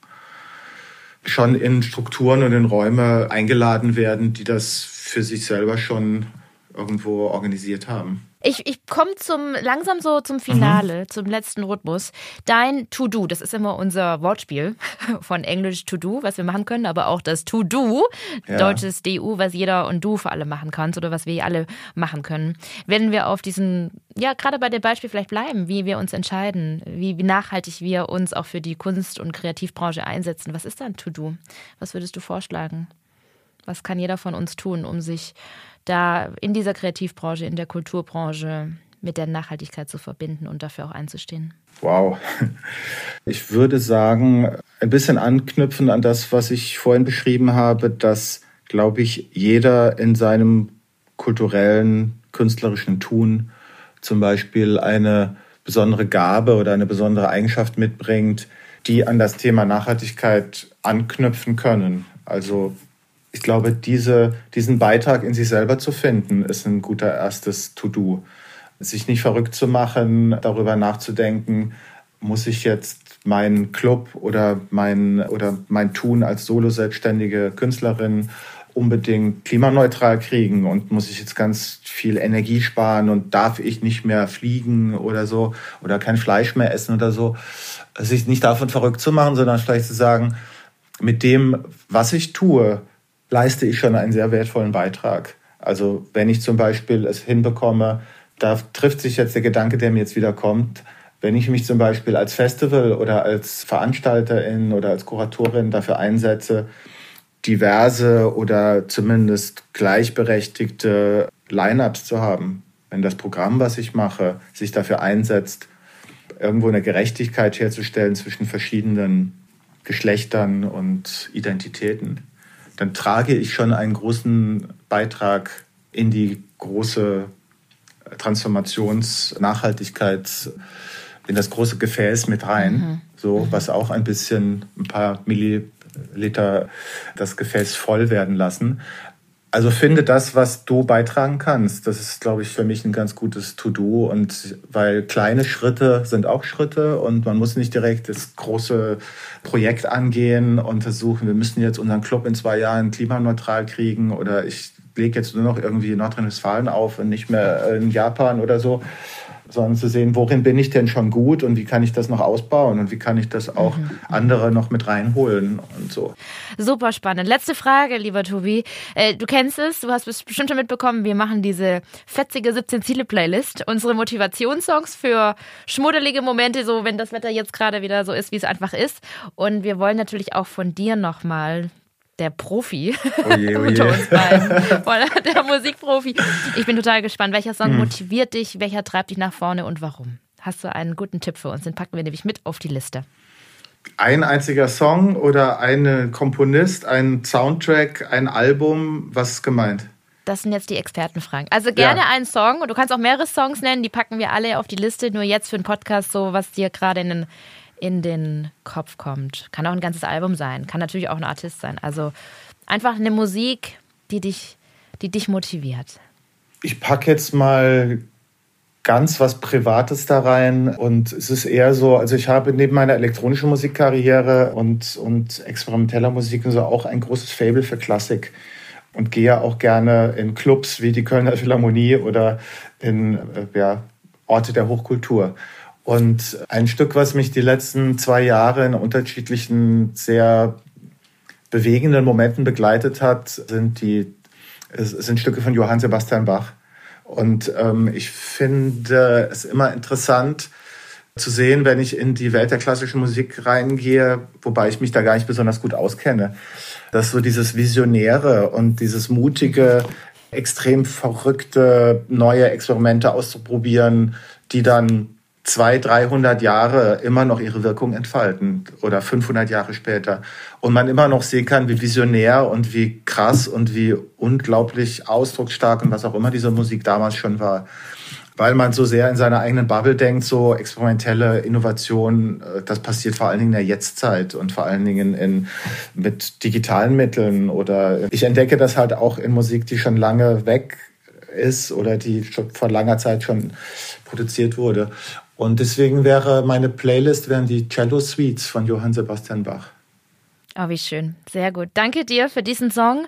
schon in Strukturen und in Räume eingeladen werden, die das für sich selber schon irgendwo organisiert haben. Ich, ich komme zum langsam so zum Finale, mhm. zum letzten Rhythmus. Dein To-Do, das ist immer unser Wortspiel *laughs* von Englisch To-Do, was wir machen können, aber auch das To-Do, ja. deutsches DU, was jeder und du für alle machen kannst oder was wir alle machen können. Wenn wir auf diesen, ja, gerade bei dem Beispiel vielleicht bleiben, wie wir uns entscheiden, wie, wie nachhaltig wir uns auch für die Kunst- und Kreativbranche einsetzen. Was ist dann To-Do? Was würdest du vorschlagen? Was kann jeder von uns tun, um sich da in dieser Kreativbranche, in der Kulturbranche mit der Nachhaltigkeit zu verbinden und dafür auch einzustehen? Wow. *laughs* Ich würde sagen, ein bisschen anknüpfen an das, was ich vorhin beschrieben habe, dass, glaube ich, jeder in seinem kulturellen, künstlerischen Tun zum Beispiel eine besondere Gabe oder eine besondere Eigenschaft mitbringt, die an das Thema Nachhaltigkeit anknüpfen können. Also ich glaube, diese, diesen Beitrag in sich selber zu finden, ist ein guter erstes To-Do. Sich nicht verrückt zu machen, darüber nachzudenken, muss ich jetzt meinen Club oder mein, oder mein Tun als solo-selbstständige Künstlerin unbedingt klimaneutral kriegen und muss ich jetzt ganz viel Energie sparen und darf ich nicht mehr fliegen oder so oder kein Fleisch mehr essen oder so. Sich nicht davon verrückt zu machen, sondern vielleicht zu sagen, mit dem, was ich tue, leiste ich schon einen sehr wertvollen Beitrag. Also wenn ich zum Beispiel es hinbekomme, da trifft sich jetzt der Gedanke, der mir jetzt wieder kommt, wenn ich mich zum Beispiel als Festival oder als Veranstalterin oder als Kuratorin dafür einsetze, diverse oder zumindest gleichberechtigte Lineups zu haben, wenn das Programm, was ich mache, sich dafür einsetzt, irgendwo eine Gerechtigkeit herzustellen zwischen verschiedenen Geschlechtern und Identitäten, dann trage ich schon einen großen Beitrag in die große Transformations-, Nachhaltigkeits- in das große Gefäß mit rein, mhm. so mhm. was auch ein bisschen ein paar Milliliter das Gefäß voll werden lassen. Also finde das, was du beitragen kannst. Das ist, glaube ich, für mich ein ganz gutes To-Do. Und weil kleine Schritte sind auch Schritte und man muss nicht direkt das große Projekt angehen und versuchen, wir müssen jetzt unseren Club in zwei Jahren klimaneutral kriegen oder ich lege jetzt nur noch irgendwie Nordrhein-Westfalen auf und nicht mehr in Japan oder so sondern zu sehen, worin bin ich denn schon gut und wie kann ich das noch ausbauen und wie kann ich das auch mhm. andere noch mit reinholen und so. Super spannend. Letzte Frage, lieber Tobi. Äh, du kennst es, du hast es bestimmt schon mitbekommen, wir machen diese fetzige 17 Ziele Playlist, unsere Motivationssongs für schmuddelige Momente, so wenn das Wetter jetzt gerade wieder so ist, wie es einfach ist. Und wir wollen natürlich auch von dir nochmal der Profi oje, oje. *laughs* unter uns beiden, der Musikprofi. Ich bin total gespannt. Welcher Song hm. motiviert dich? Welcher treibt dich nach vorne und warum? Hast du einen guten Tipp für uns? Den packen wir nämlich mit auf die Liste. Ein einziger Song oder ein Komponist, ein Soundtrack, ein Album? Was ist gemeint? Das sind jetzt die Expertenfragen. Also gerne ja. einen Song und du kannst auch mehrere Songs nennen, die packen wir alle auf die Liste. Nur jetzt für den Podcast so, was dir gerade in den in den Kopf kommt. Kann auch ein ganzes Album sein, kann natürlich auch ein Artist sein. Also einfach eine Musik, die dich, die dich motiviert. Ich packe jetzt mal ganz was Privates da rein und es ist eher so, also ich habe neben meiner elektronischen Musikkarriere und, und experimenteller Musik und so auch ein großes Fable für Klassik und gehe auch gerne in Clubs wie die Kölner Philharmonie oder in äh, ja, Orte der Hochkultur. Und ein Stück, was mich die letzten zwei Jahre in unterschiedlichen, sehr bewegenden Momenten begleitet hat, sind die sind Stücke von Johann Sebastian Bach. Und ähm, ich finde es immer interessant zu sehen, wenn ich in die Welt der klassischen Musik reingehe, wobei ich mich da gar nicht besonders gut auskenne, dass so dieses Visionäre und dieses mutige, extrem verrückte neue Experimente auszuprobieren, die dann 200, 300 Jahre immer noch ihre Wirkung entfalten oder 500 Jahre später. Und man immer noch sehen kann, wie visionär und wie krass und wie unglaublich ausdrucksstark und was auch immer diese Musik damals schon war. Weil man so sehr in seiner eigenen Bubble denkt, so experimentelle Innovation, äh, das passiert vor allen Dingen in der Jetztzeit und vor allen Dingen in, mit digitalen Mitteln. Oder ich entdecke das halt auch in Musik, die schon lange weg ist oder die schon vor langer Zeit schon produziert wurde. Und deswegen wäre meine Playlist wären die Cello Suites von Johann Sebastian Bach. Oh, wie schön. Sehr gut. Danke dir für diesen Song.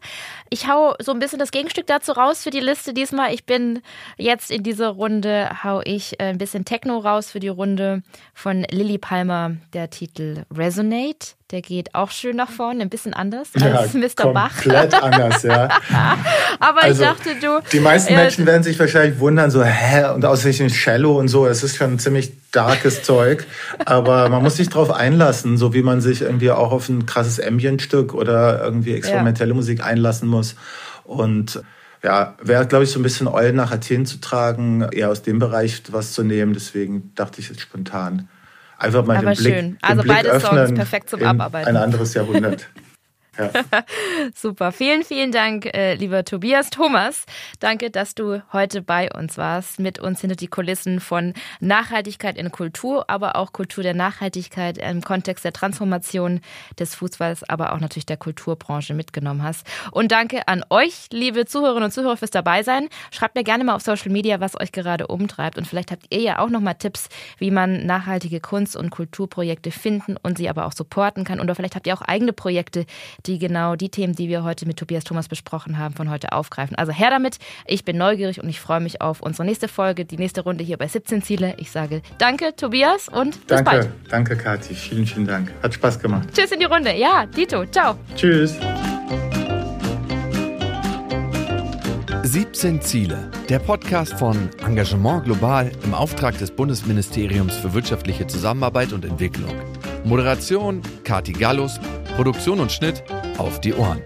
Ich hau so ein bisschen das Gegenstück dazu raus für die Liste diesmal. Ich bin jetzt in dieser Runde, hau ich ein bisschen Techno raus für die Runde von Lily Palmer, der Titel Resonate. Der geht auch schön nach vorne, ein bisschen anders als ja, Mr. Bach. Komplett anders, ja. *laughs* Aber also, ich dachte, du. Die meisten äh, Menschen werden sich wahrscheinlich wundern, so, hä, und außerdem Shallow und so. Es ist schon ziemlich darkes *laughs* Zeug. Aber man muss sich darauf einlassen, so wie man sich irgendwie auch auf ein krasses Ambient-Stück oder irgendwie experimentelle ja. Musik einlassen muss. Und ja, wäre, glaube ich, so ein bisschen Eulen nach Athen zu tragen, eher aus dem Bereich was zu nehmen. Deswegen dachte ich jetzt spontan einfach mal Aber den Blick, schön. Also Blick beide Songs perfekt zum Abarbeiten. Ein anderes Jahrhundert. *laughs* Ja. *laughs* Super. Vielen, vielen Dank, äh, lieber Tobias Thomas. Danke, dass du heute bei uns warst, mit uns hinter die Kulissen von Nachhaltigkeit in Kultur, aber auch Kultur der Nachhaltigkeit im Kontext der Transformation des Fußballs, aber auch natürlich der Kulturbranche mitgenommen hast. Und danke an euch, liebe Zuhörerinnen und Zuhörer, fürs Dabeisein. Schreibt mir gerne mal auf Social Media, was euch gerade umtreibt. Und vielleicht habt ihr ja auch noch mal Tipps, wie man nachhaltige Kunst- und Kulturprojekte finden und sie aber auch supporten kann. Oder vielleicht habt ihr auch eigene Projekte, die genau die Themen, die wir heute mit Tobias Thomas besprochen haben, von heute aufgreifen. Also her damit. Ich bin neugierig und ich freue mich auf unsere nächste Folge, die nächste Runde hier bei 17 Ziele. Ich sage danke, Tobias, und bis danke, bald. Danke, Kathi. Vielen, vielen Dank. Hat Spaß gemacht. Tschüss in die Runde. Ja, Dito. Ciao. Tschüss. 17 Ziele. Der Podcast von Engagement Global im Auftrag des Bundesministeriums für wirtschaftliche Zusammenarbeit und Entwicklung. Moderation Kati Gallus, Produktion und Schnitt auf die Ohren.